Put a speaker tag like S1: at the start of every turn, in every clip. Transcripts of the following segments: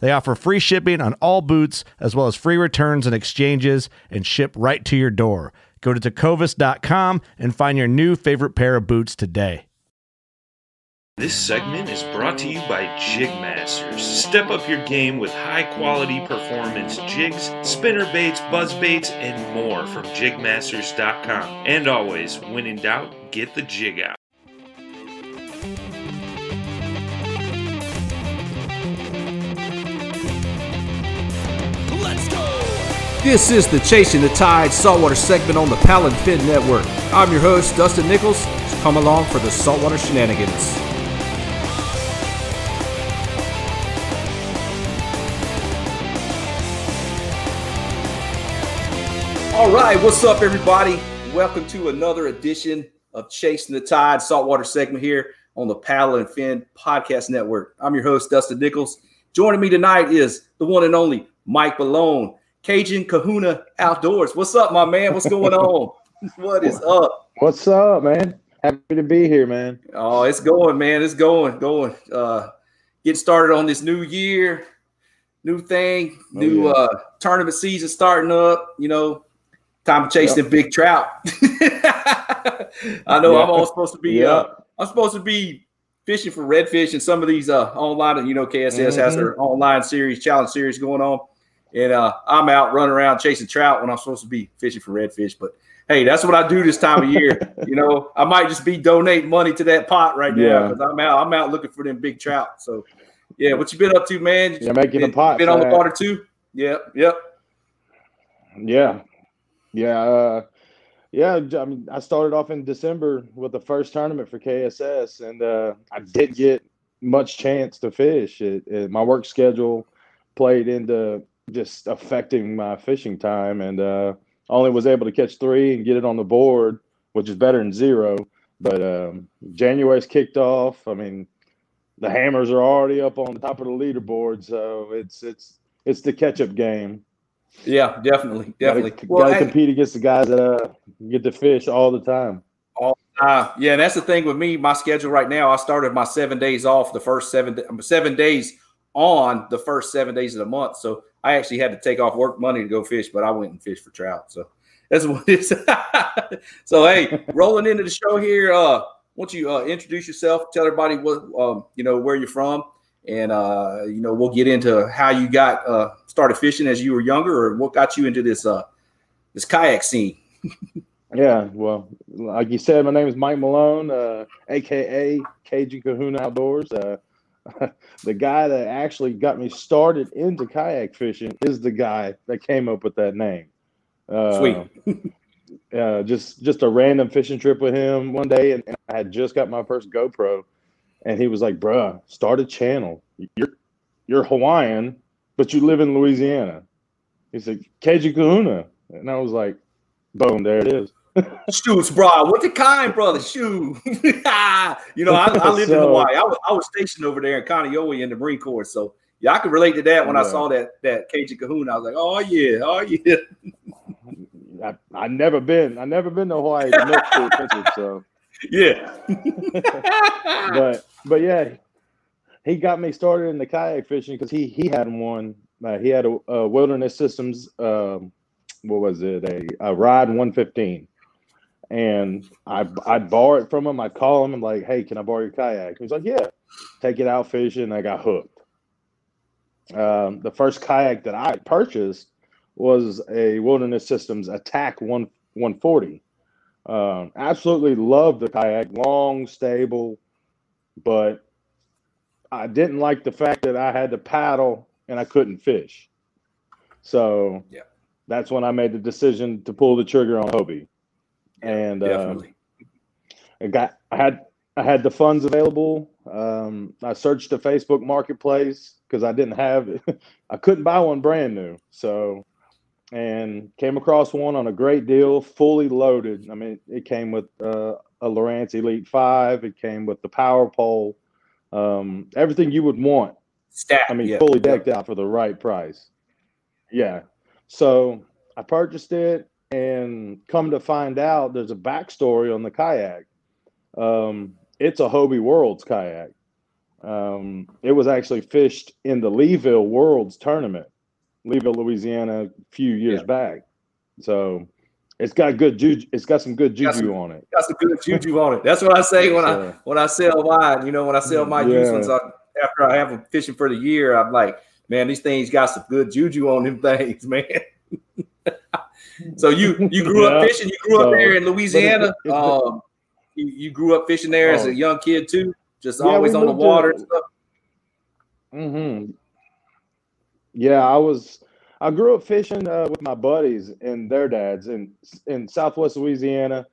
S1: They offer free shipping on all boots, as well as free returns and exchanges, and ship right to your door. Go to tecovas.com and find your new favorite pair of boots today.
S2: This segment is brought to you by Jigmasters. Step up your game with high quality performance jigs, spinner baits, buzz baits, and more from jigmasters.com. And always, when in doubt, get the jig out.
S3: This is the Chasing the Tide saltwater segment on the Paddle and Fin Network. I'm your host, Dustin Nichols. So come along for the saltwater shenanigans. All right, what's up, everybody? Welcome to another edition of Chasing the Tide saltwater segment here on the Paddle and Fin Podcast Network. I'm your host, Dustin Nichols. Joining me tonight is the one and only Mike Malone. Cajun Kahuna Outdoors. What's up, my man? What's going on? what is up?
S4: What's up, man? Happy to be here, man.
S3: Oh, it's going, man. It's going, going. Uh, get started on this new year, new thing, oh, new yeah. uh, tournament season starting up. You know, time to chase yep. the big trout. I know I'm all supposed to be. Yep. Uh, I'm supposed to be fishing for redfish and some of these uh, online. You know, KSS mm-hmm. has their online series, challenge series going on and uh, I'm out running around chasing trout when I'm supposed to be fishing for redfish. But hey, that's what I do this time of year. you know, I might just be donating money to that pot right now because yeah. I'm out. I'm out looking for them big trout. So, yeah, what you been up to, man? You're
S4: making
S3: been,
S4: a pot.
S3: Been on the water too. Yep. Yep.
S4: Yeah. Yeah. Uh, yeah. I mean, I started off in December with the first tournament for KSS, and uh, I did get much chance to fish. It, it, my work schedule played into just affecting my fishing time and uh, only was able to catch three and get it on the board, which is better than zero. But um, January's kicked off. I mean, the hammers are already up on the top of the leaderboard, so it's it's it's the catch up game.
S3: Yeah, definitely, definitely.
S4: Gotta, well, gotta I, compete against the guys that uh, get to fish all the time.
S3: All uh, yeah, and that's the thing with me. My schedule right now, I started my seven days off. The first seven seven days on the first seven days of the month. So I actually had to take off work money to go fish, but I went and fished for trout. So that's what it is. so hey, rolling into the show here. Uh, once you uh, introduce yourself, tell everybody what um, you know, where you're from, and uh, you know we'll get into how you got uh, started fishing as you were younger, or what got you into this uh, this kayak scene.
S4: yeah, well, like you said, my name is Mike Malone, uh, aka Cajun Kahuna Outdoors. Uh, the guy that actually got me started into kayak fishing is the guy that came up with that name. Uh, Sweet. uh, just just a random fishing trip with him one day, and, and, I had just got my first GoPro, and he was like, "Bruh, start a channel. You're you're Hawaiian, but you live in Louisiana." He said, "Cajun Kahuna," and I was like, "Boom, there it is."
S3: Shoes, bro. What the kind, brother? Shoe. you know, I, I lived so, in Hawaii. I was, I was, stationed over there in Kaneohe in the Marine Corps. So yeah, I could relate to that when yeah. I saw that that Cajun Kahuna. I was like, oh yeah, oh yeah. I
S4: I never been. I never been to Hawaii
S3: so yeah.
S4: but but yeah, he got me started in the kayak fishing because he he had one. Uh, he had a, a Wilderness Systems. Um, what was it? A, a Ride 115. And I I borrow it from him. I call him. and like, hey, can I borrow your kayak? He's like, yeah. Take it out fishing. I got hooked. Um, the first kayak that I purchased was a Wilderness Systems ATAK one 140. Um, absolutely loved the kayak, long, stable, but I didn't like the fact that I had to paddle and I couldn't fish. So yeah. that's when I made the decision to pull the trigger on Hobie and uh, definitely. I got I had I had the funds available. Um, I searched the Facebook Marketplace because I didn't have it. I couldn't buy one brand new, so and came across one on a great deal, fully loaded. I mean, it came with uh, a Lowrance Elite Five. It came with the power pole, um, everything you would want. Stat, I mean, yeah. fully decked out for the right price. Yeah. So I purchased it and come to find out there's a backstory on the kayak um, it's a hobie worlds kayak um, it was actually fished in the leeville worlds tournament leeville louisiana a few years yeah. back so it's got good juju. It's got some good juju some, on it.
S3: Got some good juju on it. That's what I say when I when I sell mine. You know, when I sell my yeah. used ones I, after I have them fishing for the year, I'm like, man, these things got some good juju on them things, man. So you you grew yeah. up fishing. You grew so, up there in Louisiana. um, you, you, grew up fishing there as a oh. young kid too, just yeah, always on the water
S4: Mm-hmm. Yeah, I was. I grew up fishing uh, with my buddies and their dads in in Southwest Louisiana.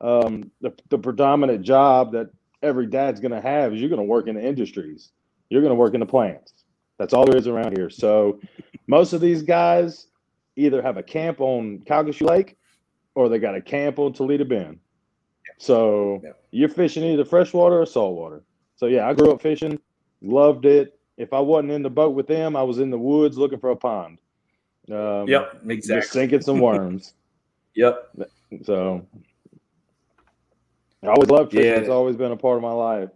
S4: Um, the, the predominant job that every dad's going to have is you're going to work in the industries. You're going to work in the plants. That's all there is around here. So most of these guys either have a camp on Calgary Lake or they got a camp on Toledo Bend. So yeah. you're fishing either freshwater or saltwater. So yeah, I grew up fishing, loved it. If I wasn't in the boat with them, I was in the woods looking for a pond.
S3: Um, yep, exactly. Just
S4: sinking some worms.
S3: yep.
S4: So I always loved fishing. Yeah. It's always been a part of my life.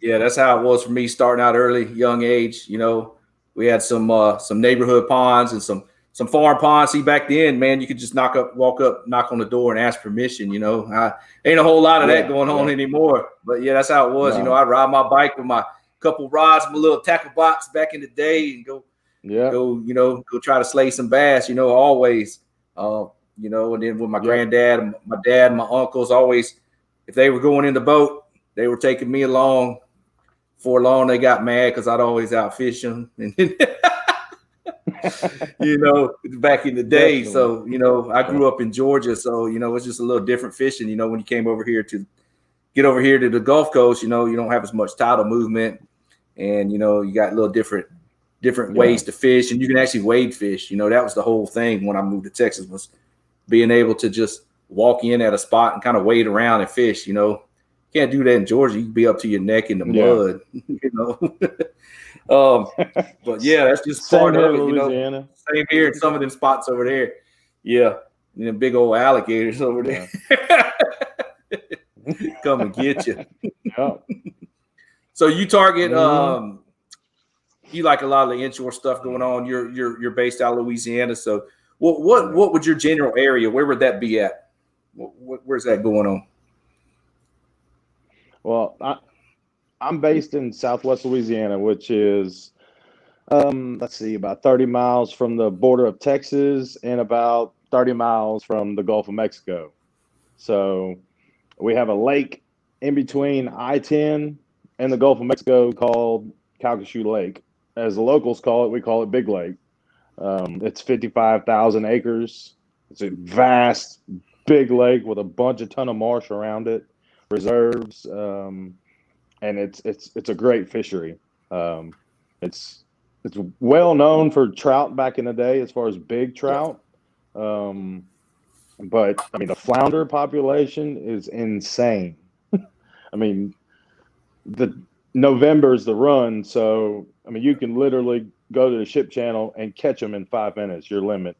S3: Yeah, that's how it was for me starting out early, young age. You know, we had some uh, some neighborhood ponds and some some foreign policy back then, man, you could just knock up, walk up, knock on the door and ask permission. You know, I, ain't a whole lot of yeah, that going yeah. on anymore. But yeah, that's how it was. No. You know, I ride my bike with my couple rods, my little tackle box back in the day, and go, yeah, go, you know, go try to slay some bass. You know, always, uh, you know, and then with my yeah. granddad, my dad, my uncles, always, if they were going in the boat, they were taking me along. For long, they got mad because I'd always out fish them. you know, back in the day. Definitely. So, you know, I grew up in Georgia. So, you know, it's just a little different fishing. You know, when you came over here to get over here to the Gulf Coast, you know, you don't have as much tidal movement. And, you know, you got a little different different yeah. ways to fish and you can actually wade fish. You know, that was the whole thing when I moved to Texas was being able to just walk in at a spot and kind of wade around and fish, you know. Can't do that in Georgia. You would be up to your neck in the yeah. mud, you know. Um, but yeah, that's just part of it, you know. Same here in some of them spots over there. Yeah, and know, big old alligators over there. Come and get you. Yeah. so you target mm-hmm. um you like a lot of the inshore stuff going on. You're you're you're based out of Louisiana, so what what what would your general area? Where would that be at? What, what, where's that going on?
S4: Well, I, I'm based in Southwest Louisiana, which is um, let's see, about 30 miles from the border of Texas and about 30 miles from the Gulf of Mexico. So we have a lake in between I 10 and the Gulf of Mexico called Calcasieu Lake. As the locals call it, we call it Big Lake. Um, it's 55,000 acres. It's a mm-hmm. vast, big lake with a bunch of ton of marsh around it, reserves. Um, and it's it's it's a great fishery. Um, it's it's well known for trout back in the day as far as big trout. Um, but I mean the flounder population is insane. I mean the November is the run, so I mean you can literally go to the ship channel and catch them in five minutes, your limit.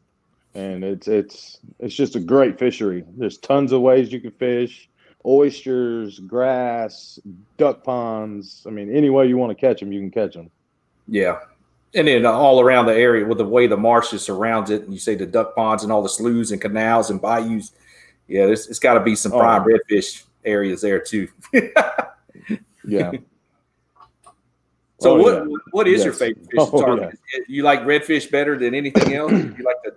S4: And it's it's it's just a great fishery. There's tons of ways you can fish oysters, grass, duck ponds. I mean, any way you want to catch them, you can catch them.
S3: Yeah. And then uh, all around the area with the way the marshes surrounds it, and you say the duck ponds and all the sloughs and canals and bayous. Yeah, it's got to be some oh. prime oh. redfish areas there too.
S4: yeah.
S3: So oh, what yeah. what is yes. your favorite fish? Oh, yeah. You like redfish better than anything else? you like the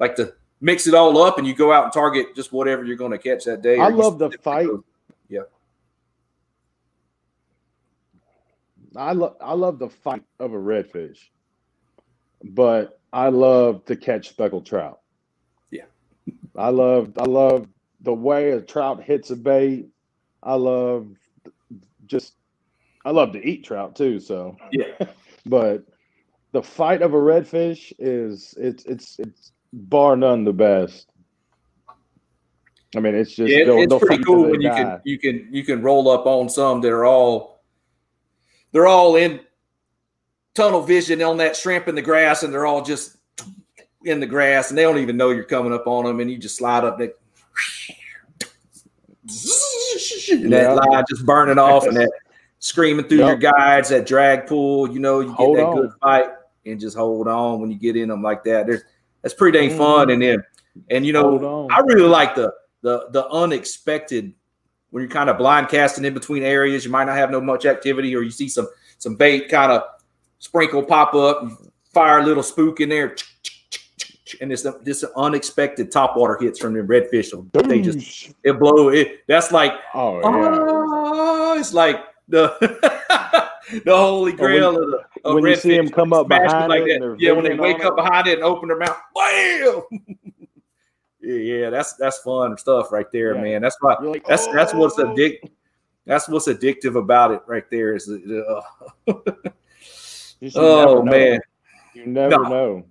S3: like the mix it all up and you go out and target just whatever you're going to catch that day.
S4: I love the fight. Go.
S3: Yeah.
S4: I love I love the fight of a redfish, but I love to catch speckled trout.
S3: Yeah, I
S4: love I love the way a trout hits a bait. I love just I love to eat trout too. So yeah, but the fight of a redfish is it's it's it's bar none the best. I mean, it's just yeah, it's pretty
S3: cool when you die. can you can you can roll up on some that are all they're all in tunnel vision on that shrimp in the grass, and they're all just in the grass, and they don't even know you're coming up on them, and you just slide up. They, and yeah. that line just burning off, and that screaming through yep. your guides, that drag pull. You know, you get hold that on. good fight, and just hold on when you get in them like that. There's that's pretty dang fun. And mm-hmm. then, and you know, I really like the the the unexpected when you're kind of blind casting in between areas. You might not have no much activity, or you see some some bait kind of sprinkle pop up, fire a little spook in there, and it's this unexpected top water hits from the redfish. They just it blow it. That's like oh, yeah. oh it's like the. the holy grail when, of the of
S4: when you see them come up behind like that.
S3: Yeah, when they wake up it. behind it and open their mouth, bam. yeah, that's that's fun stuff right there, yeah. man. That's why like, that's oh. that's what's oh! addictive. That's what's addictive about it right there. Is uh, oh man,
S4: you never no. know.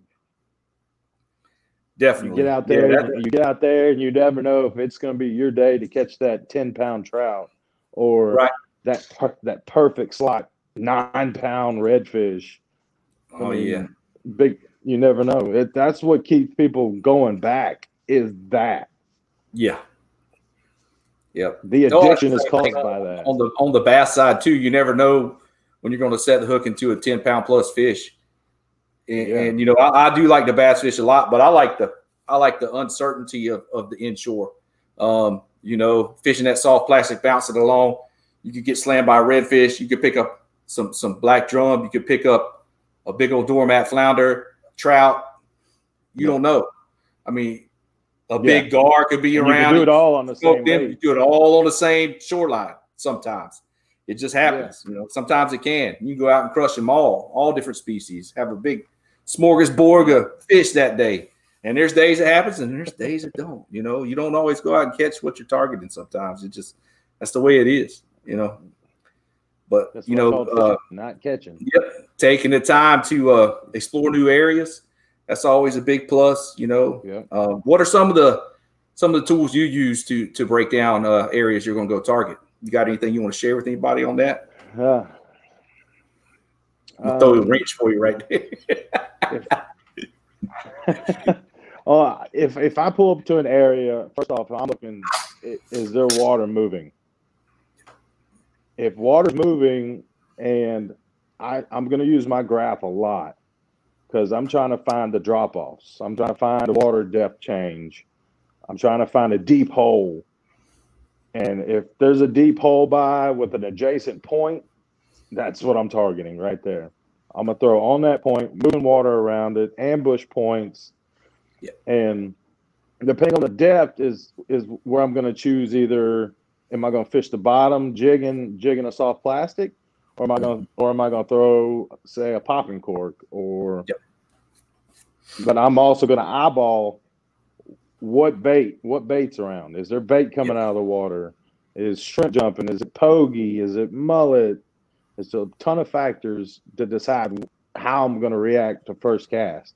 S4: Definitely, you get out there. Yeah, that, you get out there, and you never know if it's going to be your day to catch that ten pound trout or right. that per- that perfect slot nine pound redfish.
S3: Oh I mean, yeah,
S4: big. You never know. It, that's what keeps people going back. Is that?
S3: Yeah. Yep.
S4: The addiction is caused by that.
S3: On the on the bass side too, you never know when you're going to set the hook into a ten pound plus fish. And, yeah. and you know, I, I, do like the bass fish a lot, but I like the I like the uncertainty of, of the inshore. Um, you know, fishing that soft plastic bouncing along, you could get slammed by a redfish. You could pick up some some black drum. You could pick up a big old doormat flounder, trout. You yeah. don't know. I mean, a yeah. big gar could be and around.
S4: do it all on the same. you
S3: do it all on the same shoreline. Sometimes it just happens. Yeah. You know, sometimes it can. You can go out and crush them all, all different species. Have a big smorgasbord of fish that day. And there's days it happens, and there's days it don't. You know, you don't always go out and catch what you're targeting. Sometimes it just that's the way it is. You know, but That's you know,
S4: uh, not catching.
S3: Yep, taking the time to uh, explore new areas. That's always a big plus. You know, uh, what are some of the some of the tools you use to to break down uh, areas you're going to go target? You got anything you want to share with anybody on that? Uh, um, throw a um, wrench for you right there.
S4: if, uh, if if I pull up to an area, first off, I'm looking. Is there water moving? if water's moving and I, I'm going to use my graph a lot because I'm trying to find the drop offs. I'm trying to find the water depth change. I'm trying to find a deep hole. And if there's a deep hole by with an adjacent point, that's what I'm targeting right there. I'm going to throw on that point, moving water around it, ambush points. Yep. And depending on the depth is is where I'm going to choose either am I going to fish the bottom, jigging, jigging a soft plastic, or am I going, to, or am I going to throw, say, a popping cork, or? Yep. But I'm also going to eyeball what bait, what bait's around. Is there bait coming yep. out of the water? Is shrimp jumping? Is it pogie? Is it mullet? It's a ton of factors to decide how I'm going to react to first cast.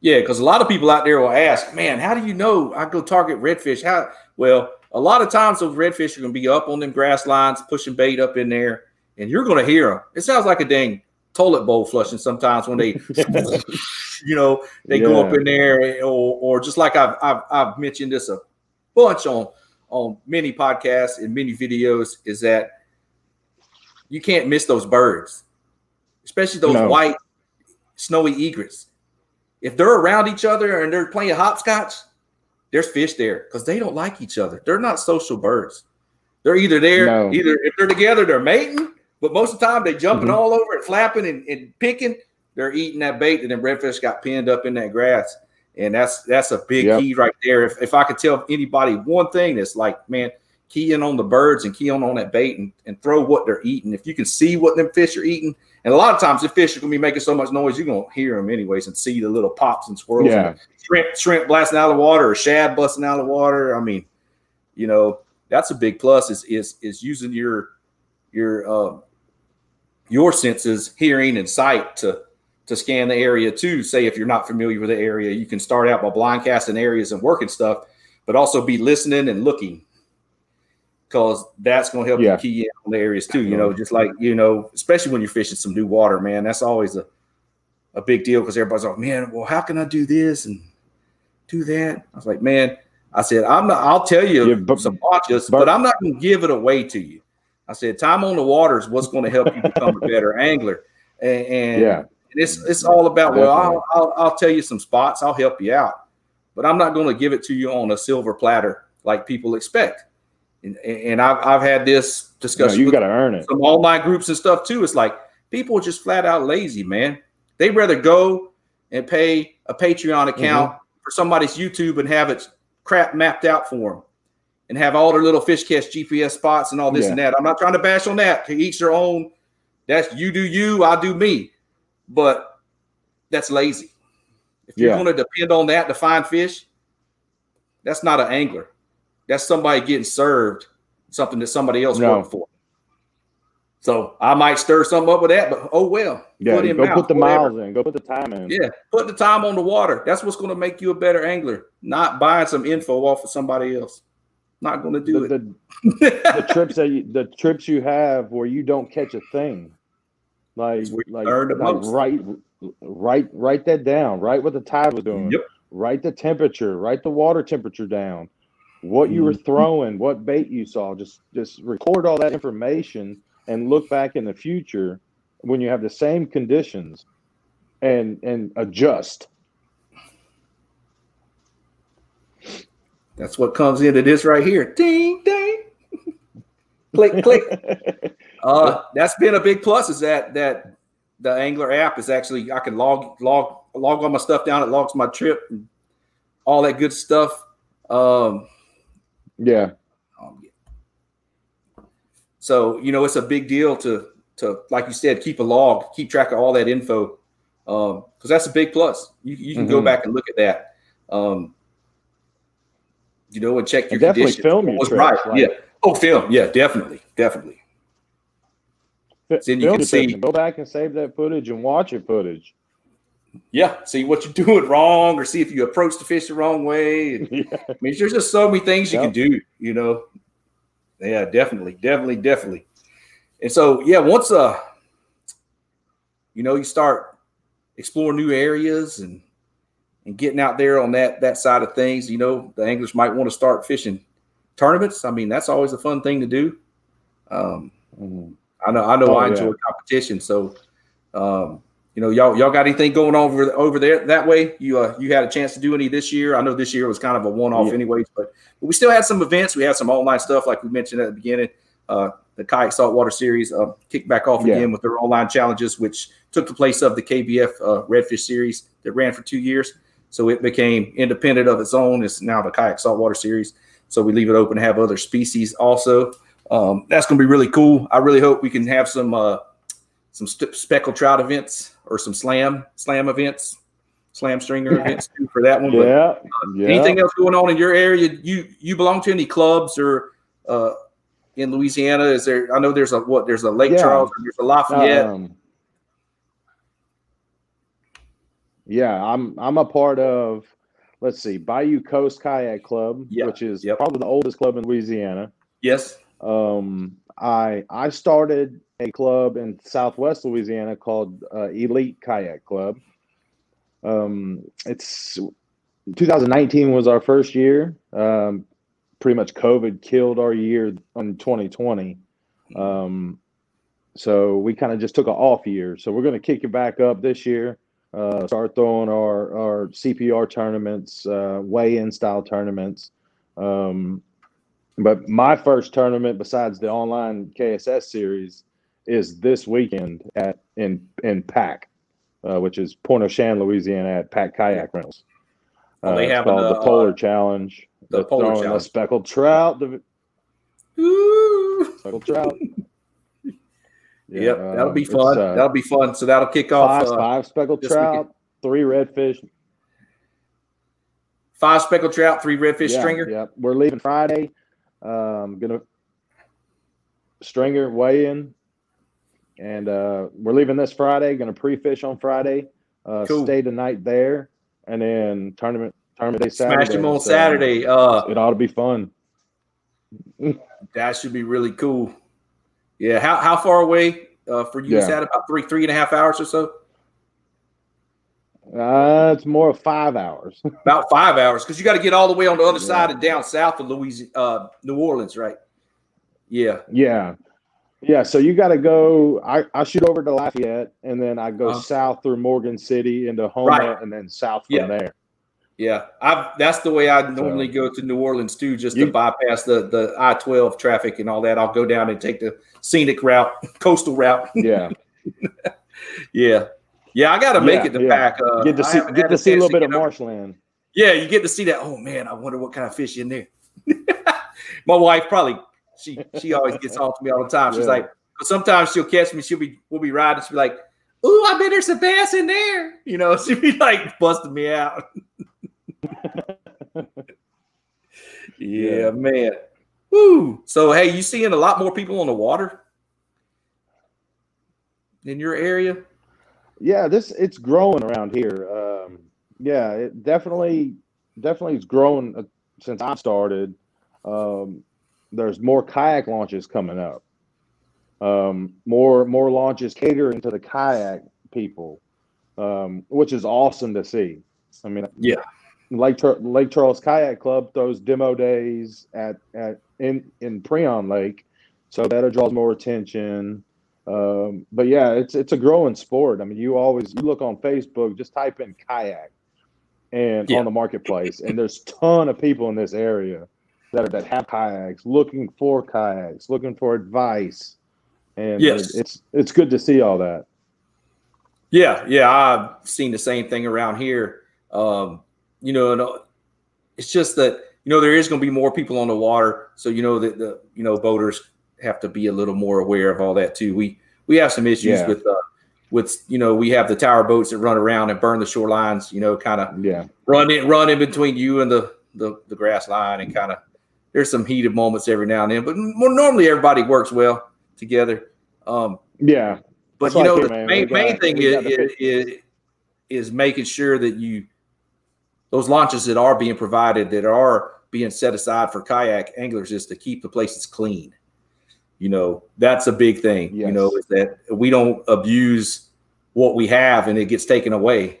S3: Yeah, because a lot of people out there will ask, man, how do you know I go target redfish? How well, a lot of times those redfish are going to be up on them grass lines, pushing bait up in there, and you're going to hear them. It sounds like a dang toilet bowl flushing sometimes when they, you know, they yeah. go up in there, eh, or, or just like I've, I've, I've mentioned this a bunch on on many podcasts and many videos is that you can't miss those birds, especially those no. white snowy egrets. If they're around each other and they're playing hopscotch, there's fish there because they don't like each other. They're not social birds. They're either there, no. either if they're together, they're mating, but most of the time they jumping mm-hmm. all over and flapping and, and, picking. They're eating that bait, and then redfish got pinned up in that grass. And that's that's a big yep. key right there. If, if I could tell anybody one thing, it's like, man, key in on the birds and key on on that bait and, and throw what they're eating. If you can see what them fish are eating, and a lot of times the fish are going to be making so much noise, you're going to hear them anyways and see the little pops and swirls. Yeah. And shrimp, shrimp blasting out of the water or shad busting out of the water. I mean, you know, that's a big plus is, is, is using your, your, um, uh, your senses, hearing and sight to, to scan the area too. Say if you're not familiar with the area, you can start out by blind casting areas and working stuff, but also be listening and looking because that's going to help yeah. you key in on the areas too. You know, just like you know, especially when you're fishing some new water, man. That's always a a big deal because everybody's like, man, well, how can I do this and do that? I was like, man, I said, I'm not. I'll tell you yeah, but, some watches, but, but I'm not going to give it away to you. I said, time on the water is what's going to help you become a better angler, and, and yeah. it's it's all about well, I'll, I'll I'll tell you some spots, I'll help you out, but I'm not going to give it to you on a silver platter like people expect and, and I've I've had this discussion.
S4: No, you got to earn it. Some
S3: online groups and stuff too. It's like people are just flat out lazy, man. They'd rather go and pay a Patreon account mm-hmm. for somebody's YouTube and have it crap mapped out for them, and have all their little fish catch GPS spots and all this yeah. and that. I'm not trying to bash on that. To each their own. That's you do you, I do me. But that's lazy. If you're yeah. going to depend on that to find fish, that's not an angler. That's somebody getting served something that somebody else no. worked for. So I might stir something up with that, but oh well.
S4: Yeah, put go put the whatever. miles in, go put the time in.
S3: Yeah, put the time on the water. That's what's going to make you a better angler. Not buying some info off of somebody else. Not going to do the,
S4: it. The, the trips that you, the trips you have where you don't catch a thing, like like, like right, write that down. Write what the tide was doing. Yep. Write the temperature. Write the water temperature down what you were mm-hmm. throwing, what bait you saw. Just just record all that information and look back in the future when you have the same conditions and and adjust.
S3: That's what comes into this right here. Ding ding. click click. uh, that's been a big plus is that that the Angler app is actually I can log log log all my stuff down. It logs my trip and all that good stuff. Um,
S4: yeah. Um, yeah.
S3: So you know it's a big deal to to like you said keep a log, keep track of all that info because um, that's a big plus. You, you can mm-hmm. go back and look at that. Um, you know, and check your and
S4: definitely
S3: conditions.
S4: film
S3: your
S4: was right.
S3: yeah. Oh, film. Yeah, definitely, definitely.
S4: F- then you can see. Go back and save that footage and watch your footage
S3: yeah, see what you're doing wrong, or see if you approach the fish the wrong way. And, yeah. I mean, there's just so many things you can do, you know. Yeah, definitely, definitely, definitely. And so, yeah, once uh, you know, you start exploring new areas and and getting out there on that that side of things, you know, the anglers might want to start fishing tournaments. I mean, that's always a fun thing to do. Um, mm-hmm. I know, I know, oh, I enjoy competition, so um, you know, y'all y'all got anything going on over over there that way? You uh, you had a chance to do any this year? I know this year was kind of a one off, yeah. anyways, but, but, we still had some events. We had some online stuff, like we mentioned at the beginning. Uh, the kayak saltwater series uh, kicked back off yeah. again with their online challenges, which took the place of the KBF uh, Redfish series that ran for two years. So it became independent of its own. It's now the kayak saltwater series. So we leave it open to have other species also. Um, that's going to be really cool. I really hope we can have some uh, some speckled trout events or some slam slam events, slam stringer yeah. events too for that one. Yeah. But, uh, yeah. Anything else going on in your area? You you belong to any clubs or uh, in Louisiana? Is there? I know there's a what? There's a Lake yeah. Charles. There's a Lafayette. Uh, um,
S4: yeah, I'm I'm a part of. Let's see, Bayou Coast Kayak Club, which is yep. probably the oldest club in Louisiana.
S3: Yes.
S4: Um, I I started a club in Southwest Louisiana called uh, Elite Kayak Club. Um, it's 2019 was our first year. Um, pretty much COVID killed our year in 2020. Um, so we kind of just took an off year. So we're going to kick it back up this year. Uh, start throwing our our CPR tournaments, uh, weigh-in style tournaments. Um, but my first tournament, besides the online KSS series, is this weekend at in in PAC, uh, which is Pointe-aux-Chenes, Louisiana, at PAC Kayak Rentals. Uh, they have called the, the uh, Polar Challenge. The, the Polar Challenge. The speckled trout. The, Ooh. Speckled
S3: trout. yeah, yep, that'll be fun. Uh, that'll be fun. So that'll kick off
S4: five, uh, five speckled trout, weekend. three redfish,
S3: five speckled trout, three redfish yeah, stringer.
S4: Yeah, we're leaving Friday. Um, gonna stringer weigh in, and uh, we're leaving this Friday. Gonna pre-fish on Friday. Uh, cool. Stay the night there, and then tournament tournament day Saturday.
S3: Smash them on so Saturday. Uh,
S4: it ought to be fun.
S3: that should be really cool. Yeah. How how far away uh, for you? Yeah. Is that about three three and a half hours or so?
S4: Uh, it's more of five hours.
S3: About five hours because you got to get all the way on the other yeah. side and down south of Louisiana, uh, New Orleans, right? Yeah.
S4: Yeah. Yeah. So you got to go. I, I shoot over to Lafayette and then I go uh-huh. south through Morgan City into Houma right. and then south from yeah. there.
S3: Yeah, I've, that's the way I normally so, go to New Orleans too, just you, to bypass the the I twelve traffic and all that. I'll go down and take the scenic route, coastal route.
S4: Yeah,
S3: yeah. Yeah, I got to make yeah, it to yeah. PAC. Uh,
S4: get to see, get to see a little bit of marshland.
S3: Yeah, you get to see that. Oh man, I wonder what kind of fish in there. My wife probably she she always gets off to me all the time. She's yeah. like, sometimes she'll catch me. She'll be we'll be riding. She'll be like, "Ooh, I bet there's some bass in there." You know, she'll be like busting me out. yeah, man. Woo. So hey, you seeing a lot more people on the water in your area?
S4: yeah, this it's growing around here. Um, yeah, it definitely definitely it's growing uh, since I started. Um, there's more kayak launches coming up. Um, more more launches catering to the kayak people, um, which is awesome to see. I mean, yeah, Lake Tur- Lake Charles Kayak Club throws demo days at at in in Prien Lake, so that draws more attention. Um, but yeah, it's it's a growing sport. I mean, you always you look on Facebook, just type in kayak and yeah. on the marketplace, and there's ton of people in this area that are, that have kayaks, looking for kayaks, looking for advice, and uh, yes. it's it's good to see all that.
S3: Yeah, yeah, I've seen the same thing around here. Um, you know, and uh, it's just that you know there is going to be more people on the water, so you know that the you know boaters have to be a little more aware of all that too. We we have some issues yeah. with uh, with you know we have the tower boats that run around and burn the shorelines. You know, kind of yeah, run in run in between you and the the, the grass line and kind of there's some heated moments every now and then. But more, normally everybody works well together.
S4: Um, yeah,
S3: but That's you know the main, main thing is, is is making sure that you those launches that are being provided that are being set aside for kayak anglers is to keep the places clean you know that's a big thing yes. you know is that we don't abuse what we have and it gets taken away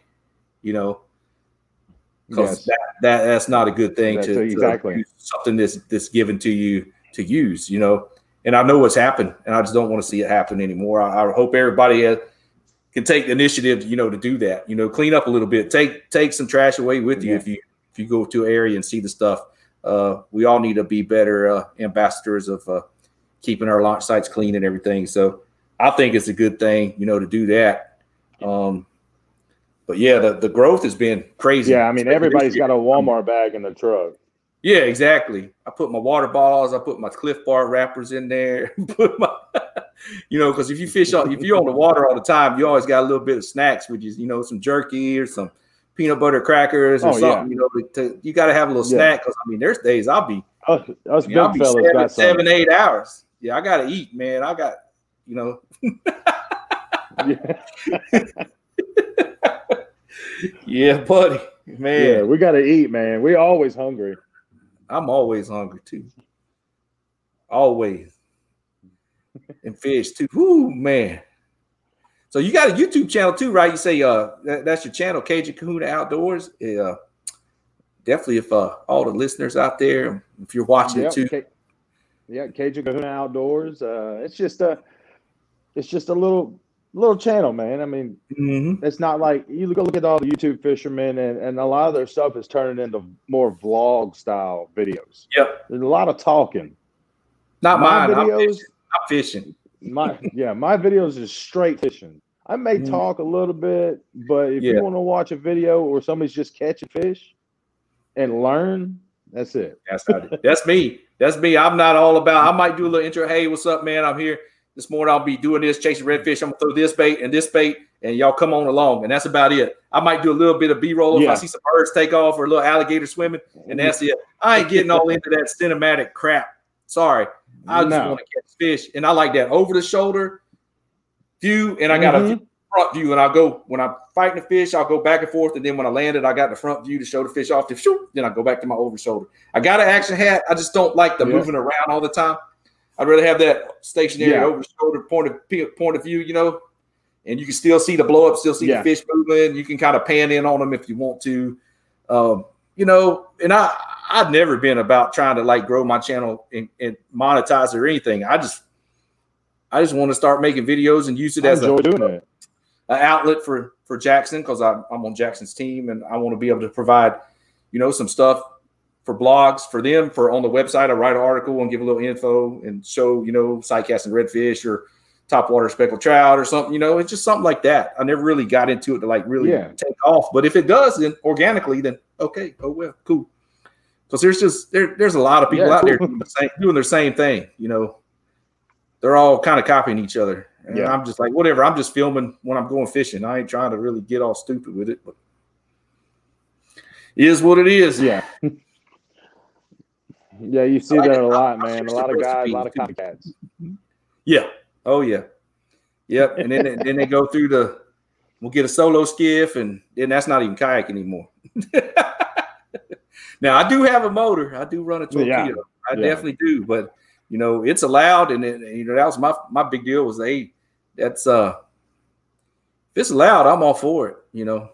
S3: you know because yes. that, that that's not a good thing that's to, exactly to something that's that's given to you to use you know and i know what's happened and i just don't want to see it happen anymore i, I hope everybody has, uh, can take the initiative you know to do that you know clean up a little bit take take some trash away with you yeah. if you if you go to an area and see the stuff uh, we all need to be better uh, ambassadors of uh, keeping our launch sites clean and everything. So I think it's a good thing, you know, to do that. Um, but yeah, the, the growth has been crazy.
S4: Yeah, I mean, everybody's got a Walmart bag in the truck.
S3: Yeah, exactly. I put my water bottles, I put my Clif Bar wrappers in there, put my, you know, because if you fish on, if you're on the water all the time, you always got a little bit of snacks, which is, you know, some jerky or some peanut butter crackers or oh, something. Yeah. You know, to, you got to have a little yeah. snack because I mean, there's days I'll be, us, us you know, I'll be eight hours yeah, I gotta eat, man. I got, you know. yeah. buddy, man. Yeah,
S4: we gotta eat, man. we always hungry.
S3: I'm always hungry too. Always. and fish too. Whoo, man. So you got a YouTube channel too, right? You say uh that, that's your channel, Cajun Kahuna Outdoors. Yeah, definitely if uh all the listeners out there, if you're watching yep, it too
S4: yeah, Cajun Kahuna Outdoors. Uh, it's just a, it's just a little little channel, man. I mean, mm-hmm. it's not like you go look at all the YouTube fishermen, and, and a lot of their stuff is turning into more vlog style videos.
S3: Yeah,
S4: there's a lot of talking.
S3: Not my mine. Videos, I'm fishing. I'm fishing.
S4: my yeah, my videos is straight fishing. I may mm-hmm. talk a little bit, but if yeah. you want to watch a video or somebody's just catching fish and learn, that's it.
S3: That's, that's me. That's me. I'm not all about. I might do a little intro. Hey, what's up, man? I'm here this morning. I'll be doing this, chasing redfish. I'm gonna throw this bait and this bait, and y'all come on along. And that's about it. I might do a little bit of B-roll yeah. if I see some birds take off or a little alligator swimming, and that's it. I ain't getting all into that cinematic crap. Sorry, I just no. want to catch fish, and I like that over the shoulder view, and I got mm-hmm. a front view, and I'll go when I'm fighting a fish, I'll go back and forth, and then when I landed, I got the front view to show the fish off. To shoot, then I go back to my over shoulder. I got an action hat. I just don't like the yeah. moving around all the time. I'd rather have that stationary yeah. over shoulder point of point of view, you know, and you can still see the blow up, still see yeah. the fish moving. You can kind of pan in on them if you want to, um, you know. And I I've never been about trying to like grow my channel and, and monetize or anything. I just I just want to start making videos and use it I as a doing it an outlet for for Jackson because I'm, I'm on Jackson's team and I want to be able to provide, you know, some stuff for blogs for them for on the website. I write an article and give a little info and show, you know, sidecast and redfish or top water speckled trout or something. You know, it's just something like that. I never really got into it to like really yeah. take off. But if it does, then organically, then okay, oh well, cool. Because there's just there, there's a lot of people yeah, out cool. there doing, the same, doing their same thing. You know, they're all kind of copying each other. And yeah. I'm just like, whatever. I'm just filming when I'm going fishing. I ain't trying to really get all stupid with it, but it is what it is. Yeah.
S4: yeah, you see like that it. a lot, man. A lot of guys, a lot of copycats.
S3: Yeah. Oh yeah. Yep. And then then they go through the we'll get a solo skiff, and then that's not even kayak anymore. now I do have a motor. I do run a Torqeedo. Yeah. I yeah. definitely do, but you know it's allowed and it, you know that was my my big deal was they. that's uh if it's allowed i'm all for it you know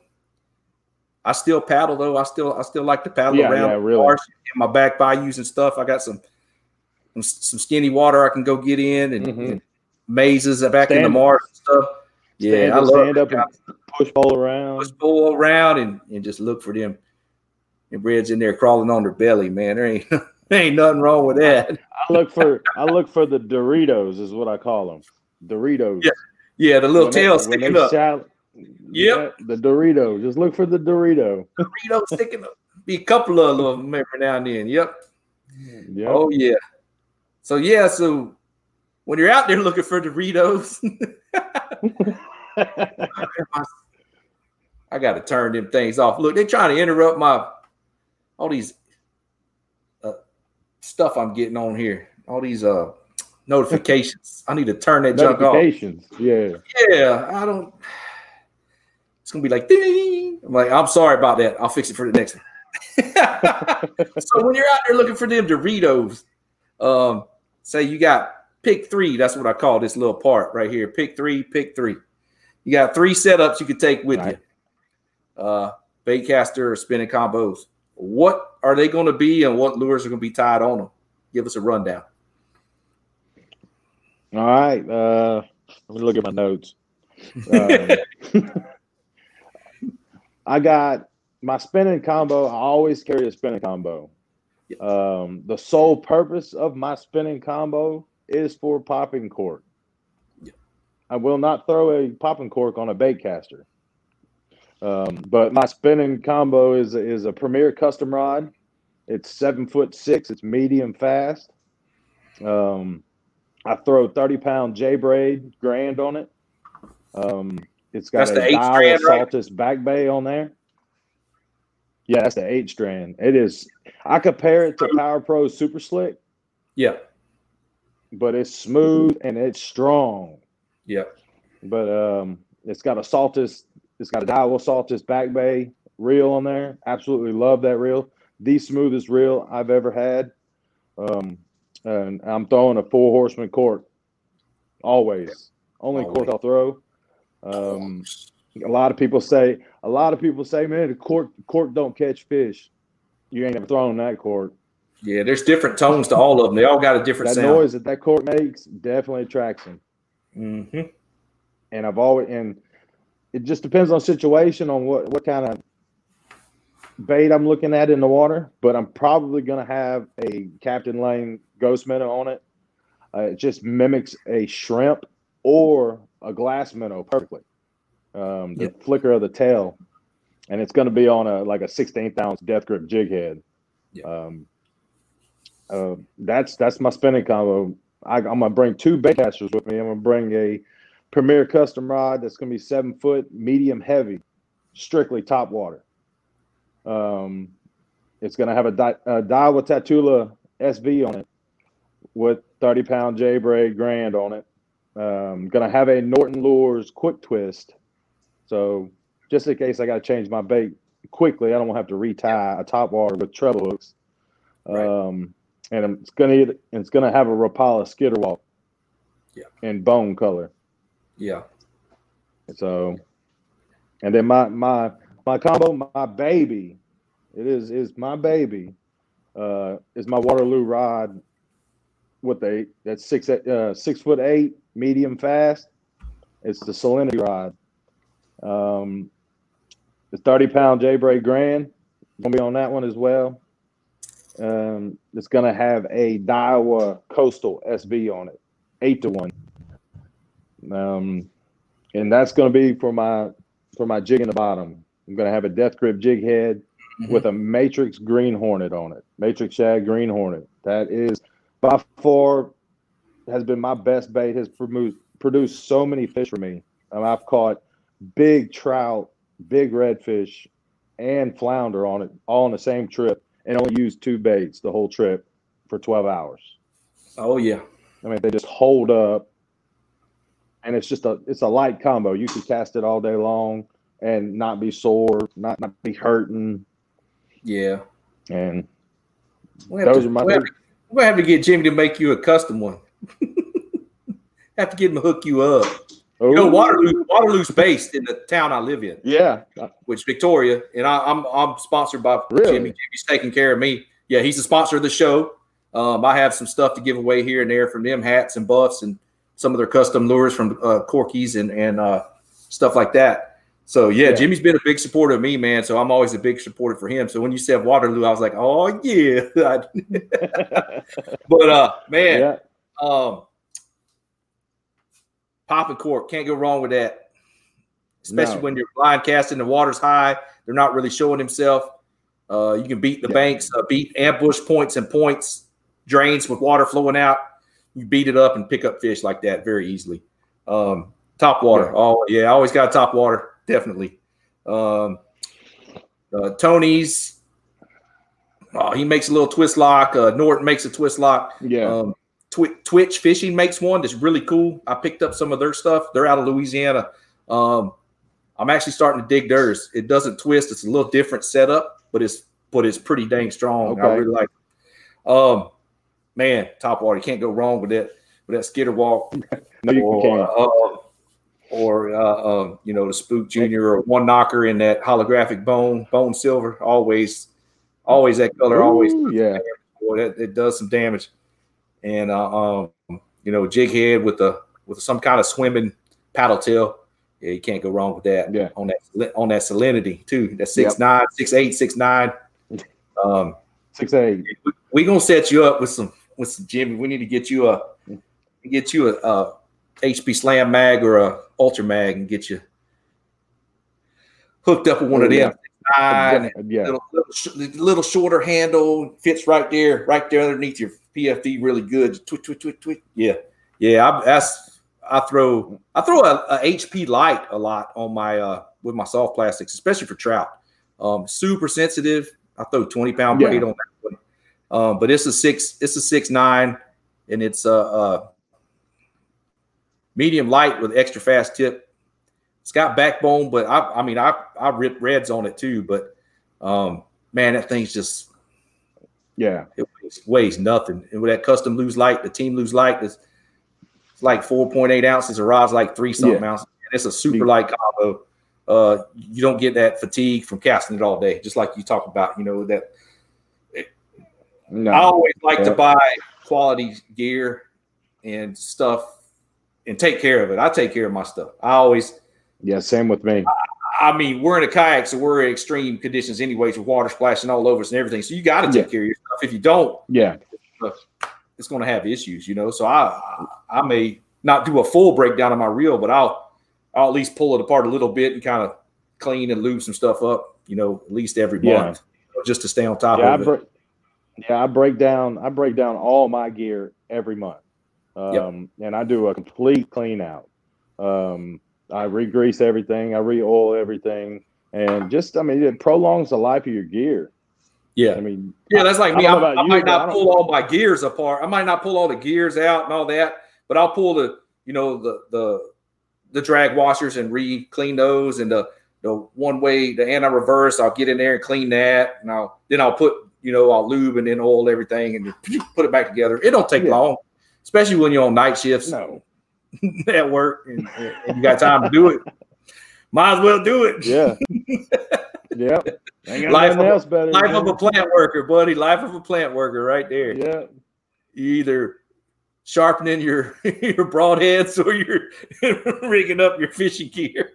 S3: i still paddle though i still i still like to paddle yeah, around yeah, really. in my back bayous and stuff i got some some skinny water i can go get in and, mm-hmm. and mazes back stand in the marsh and stuff yeah i love stand
S4: up and push pole around
S3: push pole around and, and just look for them and breads in there crawling on their belly man there ain't ain't nothing wrong with
S4: that. I, look for I look for the Doritos is what I call them. Doritos. Yeah,
S3: yeah the little when tail they, sticking up. yep.
S4: Yeah, the Dorito. Just look for the Dorito.
S3: Dorito sticking up. Be a couple of them every now and then. Yep. yep. Oh yeah. So yeah, so when you're out there looking for Doritos, I got to turn them things off. Look, they're trying to interrupt my all these stuff I'm getting on here. All these uh notifications. I need to turn that junk off. Notifications.
S4: Yeah.
S3: Yeah. I don't. It's gonna be like ding. I'm like, I'm sorry about that. I'll fix it for the next one. so when you're out there looking for them Doritos, um, say you got pick three. That's what I call this little part right here. Pick three. Pick three. You got three setups you could take with right. you. Uh, baitcaster or spinning combos. What are they going to be, and what lures are going to be tied on them? Give us a rundown.
S4: All right, uh, let me look at my notes. Uh, I got my spinning combo. I always carry a spinning combo. Um, the sole purpose of my spinning combo is for popping cork. Yep. I will not throw a popping cork on a bait caster. Um, but my spinning combo is is a premier custom rod. It's seven foot six. It's medium fast. Um, I throw thirty pound J-Braid grand on it. Um, it's got that's a dial strand, Saltist right? back bay on there. Yeah, that's the eight strand. It is. I compare it to Power Pro Super Slick.
S3: Yeah,
S4: but it's smooth and it's strong.
S3: Yeah,
S4: but um, it's got a Saltist it's got a Daiwa Saltist back bay reel on there. Absolutely love that reel. The smoothest reel I've ever had. Um, and I'm throwing a four horseman cork always. Only cork I'll throw. Um, a lot of people say a lot of people say, man, the cork cork don't catch fish. You ain't ever thrown that cork.
S3: Yeah, there's different tones to all of them. They all got a different
S4: that
S3: sound.
S4: noise that that cork makes definitely attracts them.
S3: Mm-hmm.
S4: And I've always and it just depends on situation on what what kind of bait I'm looking at in the water, but I'm probably going to have a Captain Lane Ghost Minnow on it. Uh, it just mimics a shrimp or a glass minnow perfectly. Um, the yep. flicker of the tail, and it's going to be on a like a 16th ounce death grip jig head. Yep. Um, uh, that's that's my spinning combo. I, am going to bring two bait casters with me. I'm going to bring a Premier custom rod that's going to be seven foot, medium heavy, strictly top water. Um, it's going to have a, di- a Tatula SV on it with 30 pound J-Braid grand on it. Um, going to have a Norton Lures quick twist. So just in case I got to change my bait quickly, I don't to have to retie a top water with treble hooks. Right. Um, and it's going to it's going to have a Rapala skitter walk. Yeah. In bone color.
S3: Yeah.
S4: So, and then my my my combo, my baby, it is is my baby, uh, is my Waterloo rod. What they that's six uh, six foot eight, medium fast. It's the Salinity rod. Um, the thirty pound J-Braid Grand gonna be on that one as well. Um, it's gonna have a Daiwa Coastal SV on it, eight to one. Um, and that's going to be for my for my jig in the bottom. I'm going to have a death grip jig head mm-hmm. with a matrix green hornet on it. Matrix shad green hornet. That is by far has been my best bait. Has produced produced so many fish for me. Um, I've caught big trout, big redfish, and flounder on it all in the same trip, and only used two baits the whole trip for 12 hours.
S3: Oh yeah.
S4: I mean, they just hold up and it's just a it's a light combo. You can cast it all day long and not be sore, not not be hurting.
S3: Yeah.
S4: And
S3: we those to, are my. We're gonna have to get Jimmy to make you a custom one. have to get him to hook you up. Ooh. You know, Waterloo, Waterloo's based in the town I live in.
S4: Yeah,
S3: which Victoria, and I, am I'm, I'm sponsored by really? Jimmy. Jimmy's taking care of me. Yeah, he's the sponsor of the show. Um, I have some stuff to give away here and there from them, hats and buffs and some of their custom lures from uh, Corkies and and uh, stuff like that. So yeah, yeah, Jimmy's been a big supporter of me, man. So I'm always a big supporter for him. So when you said Waterloo, I was like, oh yeah. but uh, man, yeah. um, popping cork can't go wrong with that, especially no. when you're blind casting. The water's high; they're not really showing himself. Uh, you can beat the yeah. banks, uh, beat ambush points and points drains with water flowing out you beat it up and pick up fish like that very easily. Um, top water. Oh yeah, I always got top water. Definitely. Um, uh, Tony's. Oh, he makes a little twist lock. Uh, Norton makes a twist lock.
S4: Yeah.
S3: Um, Twi- Twitch Fishing makes one that's really cool. I picked up some of their stuff. They're out of Louisiana. Um, I'm actually starting to dig theirs. It doesn't twist. It's a little different setup, but it's but it's pretty dang strong. Okay. I really like. It. Um, man, top water. You can't go wrong with that with that skitter walk. no, uh, um, or, uh, or um, uh, you know the Spook Junior or one knocker in that holographic bone bone silver. Always, always that color. Ooh, always,
S4: yeah.
S3: Boy, that, it does some damage. And uh, um, you know, jig head with the with some kind of swimming paddle tail. Yeah, you can't go wrong with that.
S4: Yeah.
S3: On that on that salinity too. That six yep. nine, six eight, six nine. Um,
S4: six eight. We, we
S3: gonna set you up with some What's Jimmy, we need to get you a get you a, a HP Slam mag or a Ultra mag and get you hooked up with one oh, of them. Yeah. yeah. Little, little, little, shorter handle fits right there, right there underneath your PFD, really good. Twit, twit, twit, twit. Yeah, yeah. I, that's I throw I throw a, a HP light a lot on my uh, with my soft plastics, especially for trout. Um, super sensitive. I throw twenty pound braid yeah. on that um, but it's a six, it's a six nine, and it's a, medium light with extra fast tip. It's got backbone, but I, I mean, I I ripped reds on it too. But um, man, that thing's just
S4: yeah,
S3: it weighs, weighs, nothing. And with that custom Lew's Lite, the team Lew's Lite is it's like four point eight ounces. The rod's like three something yeah. ounces. And it's a super light combo. Uh, you don't get that fatigue from casting it all day, just like you talk about. You know that no. I always like yeah. to buy quality gear and stuff and take care of it. I take care of my stuff. I always.
S4: Yeah, same with me.
S3: I, I mean, we're in a kayak, so we're in extreme conditions, anyways, with water splashing all over us and everything. So you got to take yeah. care of your stuff. If you don't,
S4: yeah, uh,
S3: it's going to have issues, you know. So I, I may not do a full breakdown of my reel, but I'll, I'll at least pull it apart a little bit and kind of clean and lube some stuff up, you know, at least every yeah. month, just to stay on top yeah, of i it.
S4: Yeah, I break down I break down all my gear every month. Um, yep. and I do a complete clean out. Um, I re-grease everything, I re-oil everything, and just I mean it prolongs the life of your gear.
S3: Yeah, I
S4: mean,
S3: yeah, that's like I, me. I, I, I you, might not pull all my gears apart. I might not pull all the gears out and all that, but I'll pull the you know the the the drag washers and re-clean those and the the one way the anti reverse. I'll get in there and clean that, and I'll then I'll put you know, I'll lube and then oil everything and put it back together. It don't take yeah. long, especially when you're on night shifts
S4: no.
S3: at work and, and you got time to do it. Might as well do it.
S4: Yeah.
S3: yeah. life, of, better, life of, a plant worker, buddy. Life of a plant worker, right there.
S4: Yeah.
S3: You either sharpening your your broadheads or you're rigging up your fishing gear.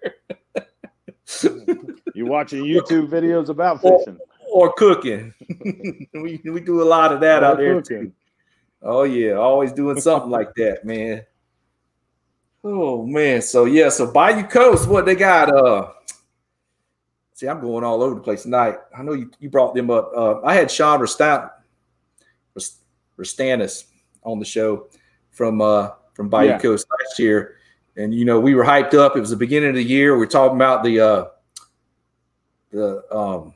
S4: you're watching YouTube videos about fishing
S3: or cooking. we we do a lot of that or out there too. Oh yeah, always doing something like that, man. Oh man, so yeah, so Bayou Coast, what they got? Uh, see, I'm going all over the place tonight. I know you, you brought them up. Uh, I had Sean Restan- Restanis on the show from uh from Bayou yeah. Coast last year, and you know we were hyped up. It was the beginning of the year. We are talking about the uh the um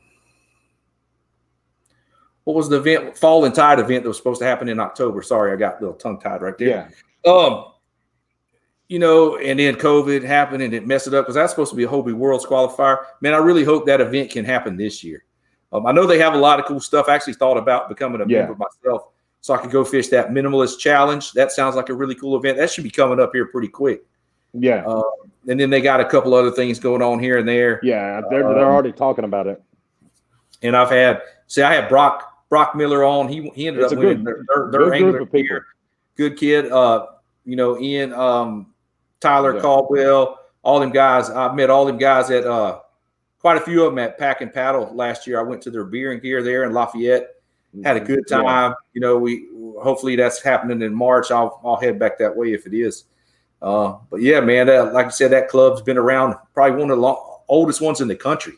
S3: what was the event? Fall and Tide event that was supposed to happen in October. Sorry, I got a little tongue tied right there. Yeah. Um, you know, and then COVID happened and it messed it up because that's supposed to be a Hobie Worlds qualifier. Man, I really hope that event can happen this year. Um, I know they have a lot of cool stuff. I actually thought about becoming a yeah. member myself so I could go fish that minimalist challenge. That sounds like a really cool event. That should be coming up here pretty quick.
S4: Yeah.
S3: Um, and then they got a couple other things going on here and there.
S4: Yeah, they're, um, they're already talking about it.
S3: And I've had, see, I had Brock Brock Miller on. He he ended it's up winning good, their, their, angler here. Good kid. Uh, you know, Ian um, Tyler yeah. Caldwell, all them guys. I met all them guys at uh, quite a few of them at Pack and Paddle last year. I went to their beer and gear there in Lafayette. Had a mm-hmm. good time. Yeah. You know, we hopefully that's happening in March. I'll I'll head back that way if it is. Uh, but yeah, man, that, like I said, that club's been around probably one of the long, oldest ones in the country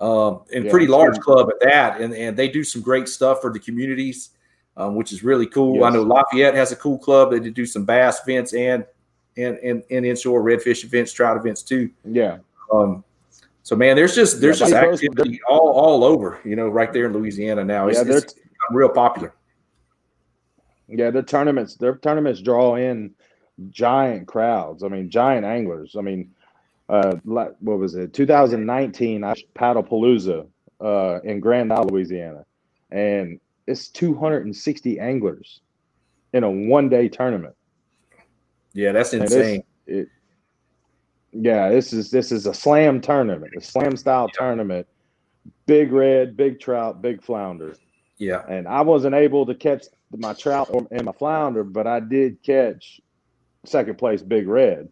S3: um, and yeah, pretty large club at that. And, and they do some great stuff for the communities, um, which is really cool. Yes. I know Lafayette has a cool club. They do some bass events and and and, and inshore redfish events, trout events too.
S4: Yeah.
S3: Um, so man, there's just there's yeah, just activity all all over, you know, right there in Louisiana now. It's, yeah, they're, it's real popular.
S4: Yeah, the tournaments, their tournaments draw in giant crowds. I mean, giant anglers. I mean, uh, what was it? 2019, I paddle Palooza uh, in Grand Isle, Louisiana, and it's 260 anglers in a one day tournament.
S3: Yeah, that's insane. It,
S4: yeah, this is this is a slam tournament, a slam style yeah. tournament. Big red, big trout, big flounder.
S3: Yeah,
S4: and I wasn't able to catch my trout and my flounder, but I did catch second place big red.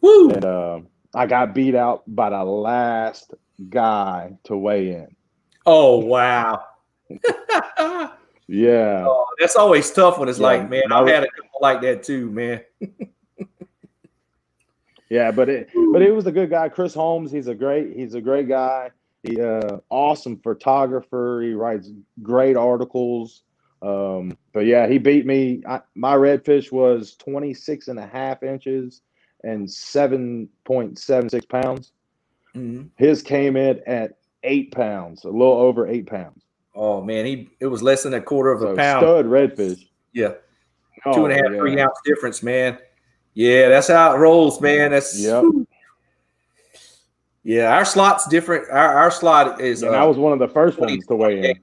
S4: Woo! And, uh, I got beat out by the last guy to weigh in.
S3: Oh wow.
S4: yeah.
S3: Oh, that's always tough when it's yeah. like, man, I've had a couple like that too, man.
S4: yeah, but it but it was a good guy. Chris Holmes, he's a great, he's a great guy. He uh awesome photographer. He writes great articles. Um, but yeah, he beat me. I, my redfish was 26 and a half inches and seven point seven six pounds.
S3: Mm-hmm.
S4: His came in at eight pounds, a little over eight pounds.
S3: Oh man, he it was less than a quarter of so a pound.
S4: Stud redfish.
S3: Yeah, oh, two and a half, yeah. three ounce difference, man. Yeah, that's how it rolls, man. That's yep. Yeah, our slot's different. Our, our slot is.
S4: And uh, I was one of the first ones to weigh in.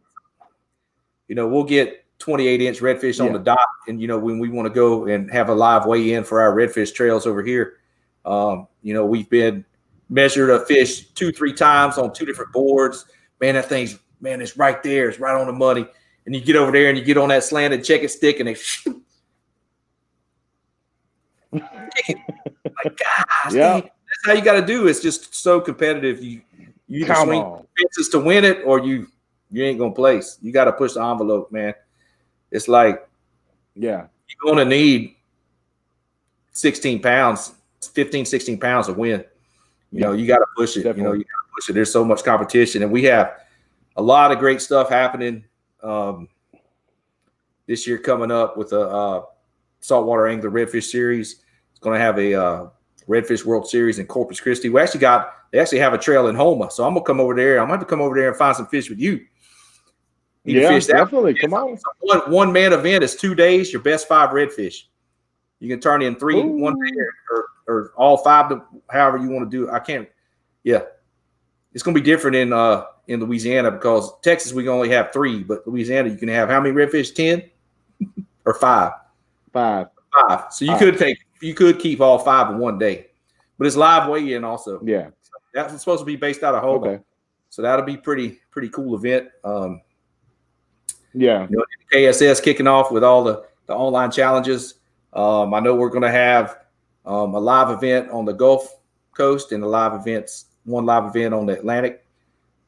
S3: You know, we'll get 28 inch redfish yeah. on the dock. And, you know, when we want to go and have a live weigh in for our redfish trails over here, um, you know, we've been measured a fish two, three times on two different boards. Man, that thing's, man, it's right there. It's right on the money. And you get over there and you get on that slanted check stick and they like, gosh, yeah. that's how you got to do. It's just so competitive. You, you either Come swing fences to win it or you, you ain't going to place. You got to push the envelope, man. It's like,
S4: yeah,
S3: you're going to need 16 pounds, 15, 16 pounds to win. You yeah. know, you got to push it. Definitely. You know, you got to push it. There's so much competition, and we have a lot of great stuff happening um, this year coming up with a uh, saltwater angler redfish series. It's going to have a uh, redfish world series in Corpus Christi. We actually got they actually have a trail in Houma, so I'm gonna come over there. I'm gonna have to come over there and find some fish with you
S4: you yeah, definitely. Come on.
S3: One, one man event is two days, your best five redfish. You can turn in three Ooh. one or, or all five to however you want to do. I can't. Yeah, it's going to be different in uh in Louisiana because Texas we can only have three, but Louisiana you can have how many redfish? Ten or five?
S4: Five.
S3: Five. So you five. could take you could keep all five in one day, but it's live weigh in also.
S4: Yeah,
S3: so that's supposed to be based out of Hogan. Okay. So that'll be pretty pretty cool event. Um,
S4: yeah. You know,
S3: KSS kicking off with all the, the online challenges. Um, I know we're going to have um, a live event on the Gulf Coast and a live events, one live event on the Atlantic,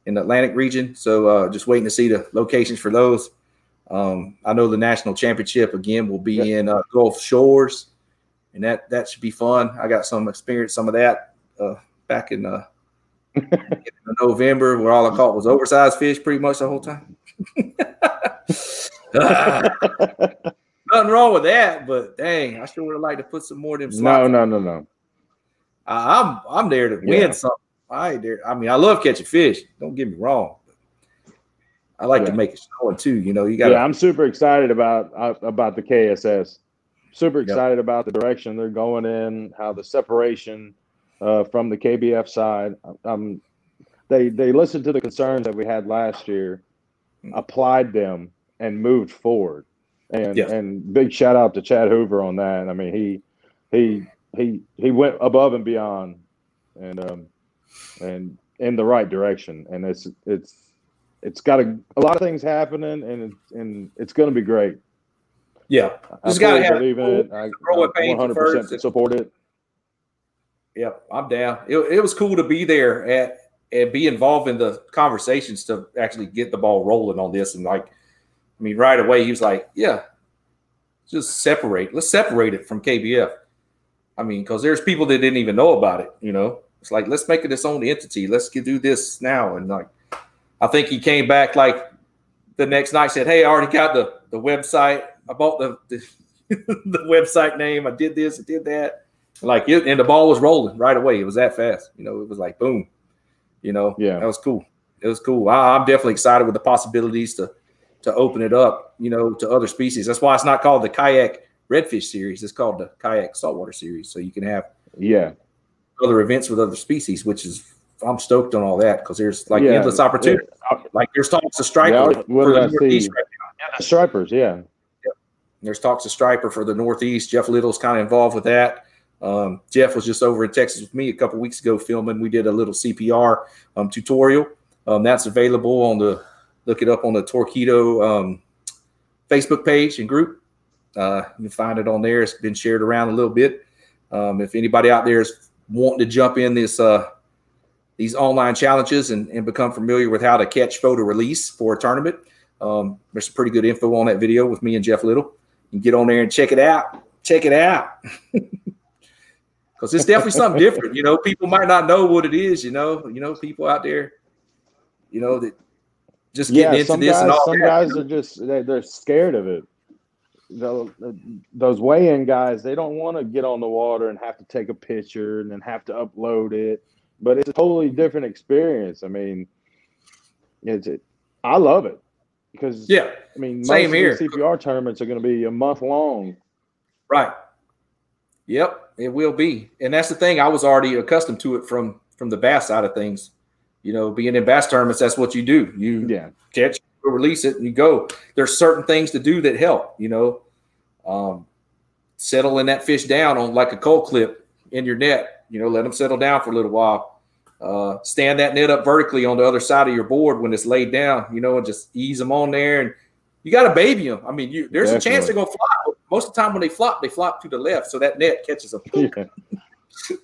S3: in the Atlantic region. So uh, just waiting to see the locations for those. Um, I know the national championship again will be yeah. in uh, Gulf Shores, and that that should be fun. I got some experience, some of that uh, back in, uh, in November, where all I caught was oversized fish pretty much the whole time. Nothing wrong with that, but dang, I sure would have liked to put some more of
S4: them. No, no, no, no.
S3: I, I'm I'm there to win something. I there. I mean, I love catching fish. Don't get me wrong. I like yeah. to make it snow too. You know, you got.
S4: Yeah, I'm super excited about uh, about the KSS. Super excited yep. about the direction they're going in. How the separation uh, from the KBF side. Um, they they listened to the concerns that we had last year, mm. applied them, and moved forward. And and big shout out to Chad Hoover on that. I mean, he he he he went above and beyond, and um, and in the right direction. And it's it's it's got a, a lot of things happening, and it's, and it's going to be great.
S3: Yeah, just got to have believe in it.
S4: I one hundred percent support it.
S3: Yeah, I'm down. It, it was cool to be there at and be involved in the conversations to actually get the ball rolling on this and like I mean, right away he was like, "Yeah, just separate. Let's separate it from KBF." I mean, because there's people that didn't even know about it. You know, it's like let's make it its own entity. Let's do this now. And like, I think he came back like the next night said, "Hey, I already got the the website. I bought the the, the website name. I did this. I did that." Like, it, and the ball was rolling right away. It was that fast. You know, it was like boom. You know,
S4: yeah,
S3: that was cool. It was cool. I, I'm definitely excited with the possibilities to to open it up, you know, to other species. That's why it's not called the kayak redfish series. It's called the kayak saltwater series. So you can have
S4: yeah
S3: other events with other species, which is I'm stoked on all that because there's like yeah. endless opportunity. Yeah. Like there's talks of striper yeah, for the I Northeast
S4: see? right now. Yeah, stripers, yeah.
S3: There's talks of striper for the Northeast. Jeff Little's kind of involved with that. Um, Jeff was just over in Texas with me a couple weeks ago filming. We did a little CPR um, tutorial. Um, that's available on the Look it up on the Torqeedo um, Facebook page and group. Uh, you can find it on there. It's been shared around a little bit. Um, if anybody out there is wanting to jump in this uh, these online challenges and, and become familiar with how to catch photo release for a tournament, um, there's some pretty good info on that video with me and Jeff Little. You can get on there and check it out. Check it out. Because it's definitely something different. You know, people might not know what it is, you know. You know, people out there, you know, that just getting yeah, into some this guys, and all
S4: some guys are just they, are scared of it the, those weigh-in guys they don't want to get on the water and have to take a picture and then have to upload it but it's a totally different experience i mean it's it, i love it because
S3: yeah i
S4: mean same here cpr tournaments are going to be a month long
S3: right yep it will be and that's the thing i was already accustomed to it from from the bass side of things you know, being in bass tournaments, that's what you do. You yeah. catch, release it, and you go. There's certain things to do that help, you know. Um, settling that fish down on like a cold clip in your net, you know, let them settle down for a little while. Uh, stand that net up vertically on the other side of your board when it's laid down, you know, and just ease them on there. And you got to baby them. I mean, you, there's Definitely. a chance they're going to flop. Most of the time when they flop, they flop to the left. So that net catches a yeah.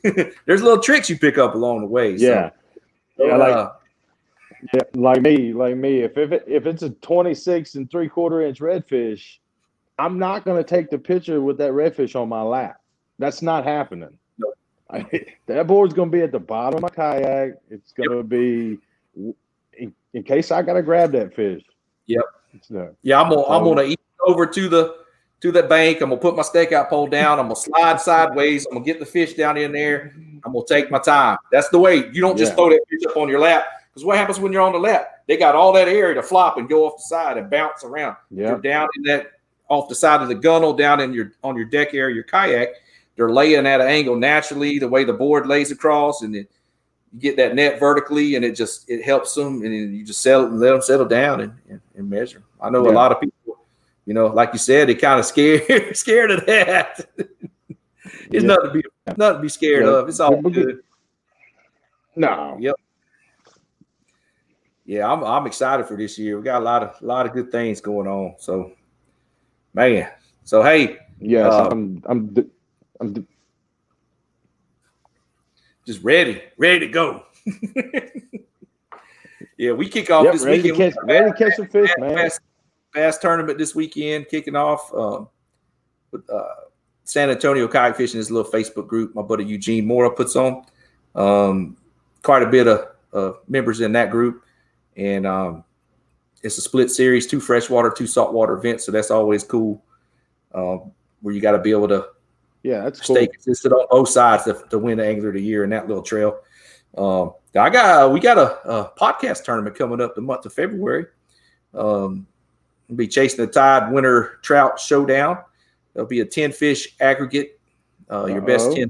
S3: there's little tricks you pick up along the way.
S4: So. Yeah. Yeah. Like, yeah, like me, like me. If if, it, if it's a 26 and three quarter inch redfish, I'm not gonna take the picture with that redfish on my lap. That's not happening. No. I, that board's gonna be at the bottom of my kayak. It's gonna yep. be in, in, case I gotta grab that fish.
S3: Yep. So, yeah, I'm gonna I'm gonna eat over to the to the bank. I'm gonna put my stakeout pole down. I'm gonna slide sideways. I'm gonna get the fish down in there. I'm gonna take my time. That's the way. You don't just yeah. throw that fish up on your lap because what happens when you're on the lap? They got all that area to flop and go off the side and bounce around. Yeah. You're down in that off the side of the gunnel, down in your on your deck area, your kayak. They're laying at an angle naturally, the way the board lays across, and then you get that net vertically, and it just it helps them, and you just settle, let them settle down and, and, and measure. I know yeah. a lot of people you know, like you said, they kind of scared scared of that. it's yeah. nothing to be nothing to be scared yeah. of. It's all good.
S4: No.
S3: Yep. Yeah, I'm I'm excited for this year. We got a lot of a lot of good things going on. So, man. So hey.
S4: Yes, uh, I'm I'm d- I'm d-
S3: just ready, ready to go. yeah, we kick off yep, this ready weekend. To catch, ready to catch some fish, man. Fast bass tournament this weekend kicking off. Um, with, uh, San Antonio kayak fishing is a little Facebook group my buddy Eugene Mora puts on. Um, quite a bit of members in that group, and um, it's a split series: two freshwater, two saltwater events. So that's always cool, um, where you got to be able
S4: to yeah, that's
S3: stay cool. consistent on both sides to, to, win the angler of the year in that little trail. Um, I got we got a, a, podcast tournament coming up the month of February. Um, be chasing the tide winter trout showdown. There'll be a 10 fish aggregate, uh, your best 10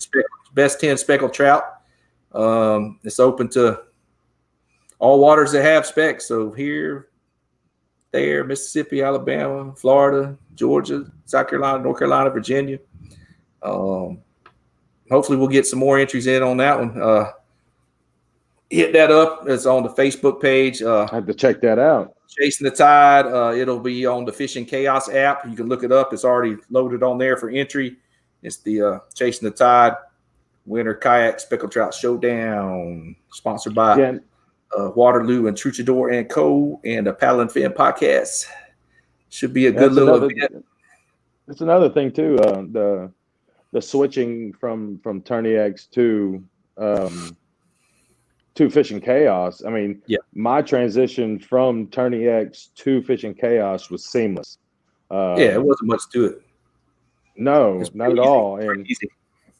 S3: best 10 speckled trout. Um, it's open to all waters that have specs. So here, there, Mississippi, Alabama, Florida, Georgia, South Carolina, North Carolina, Virginia. Um, hopefully, we'll get some more entries in on that one. Uh, hit that up. It's on the Facebook page. Uh,
S4: I have to check that out.
S3: Chasing the Tide. Uh, it'll be on the Fishing Chaos app. You can look it up. It's already loaded on there for entry. It's the uh, Chasing the Tide Winter Kayak Speckled Trout Showdown, sponsored by uh, Waterloo and Truchador and Co. and the Paddle and Fin Podcast. Should be a That's good
S4: little
S3: another,
S4: event. It's another thing too. Uh, the the switching from from TourneyX to um, to fishing Chaos, I mean,
S3: yeah.
S4: my transition from TourneyX to fishing Chaos was seamless.
S3: Uh, yeah, it wasn't much to it.
S4: No, it not at easy. all. And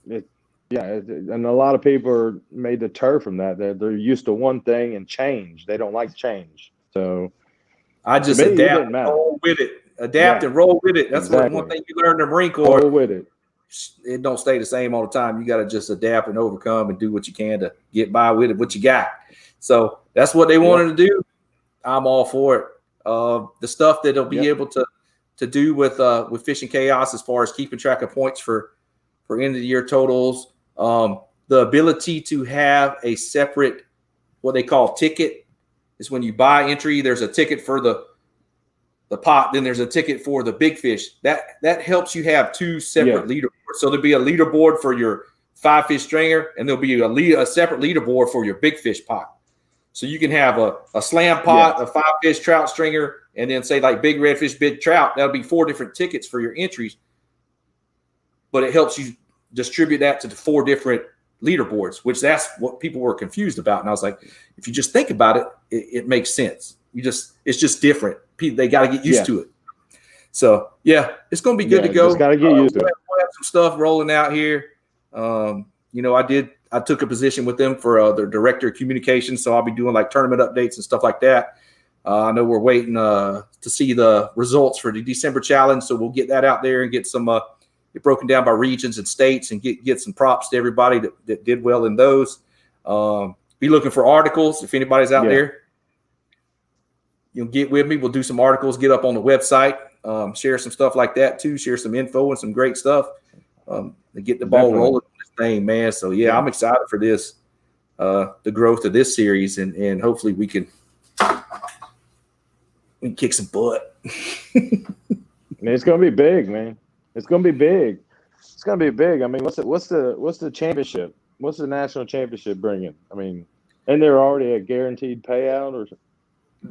S4: it, yeah, it, and a lot of people are made to turn from that. They're, they're used to one thing and change. They don't like change. So
S3: I just adapt and roll with it. Adapt yeah. and roll with it. That's exactly. one thing you learn in the Marine Corps. Roll
S4: with it
S3: it don't stay the same all the time. You got to just adapt and overcome and do what you can to get by with it, what you got. So that's what they wanted yeah. to do. I'm all for it. Uh, the stuff that they'll be yeah. able to to do with uh, with fishing chaos as far as keeping track of points for for end of the year totals, um, the ability to have a separate what they call ticket is when you buy entry. There's a ticket for the the pot, then there's a ticket for the big fish. That that helps you have two separate yeah. leaderboards. So there'll be a leaderboard for your five fish stringer, and there'll be a lead, a separate leaderboard for your big fish pot. So you can have a, a slam pot, yeah. a five fish trout stringer, and then say like big redfish, big trout. That'll be four different tickets for your entries. But it helps you distribute that to the four different leaderboards, which that's what people were confused about. And I was like, if you just think about it, it, it makes sense. You just it's just different. People they got to get used yeah. to it. So yeah, it's gonna
S4: be
S3: good yeah, uh, to go.
S4: Got to get used uh, to it.
S3: we have some stuff rolling out here. Um, you know, I did. I took a position with them for uh, their director of communications, so I'll be doing like tournament updates and stuff like that. Uh, I know we're waiting uh, to see the results for the December challenge, so we'll get that out there and get some uh, get broken down by regions and states and get get some props to everybody that, that did well in those. Um, be looking for articles if anybody's out yeah. there you know, get with me. We'll do some articles, get up on the website, um, share some stuff like that too, share some info and some great stuff um, to get the ball Definitely. rolling this thing, man. So yeah, yeah, I'm excited for this, uh, the growth of this series, and and hopefully we can we can kick some butt.
S4: it's gonna be big, man. It's gonna be big. It's gonna be big. I mean, what's the what's the what's the championship? What's the national championship bringing? I mean, and they're already a guaranteed payout or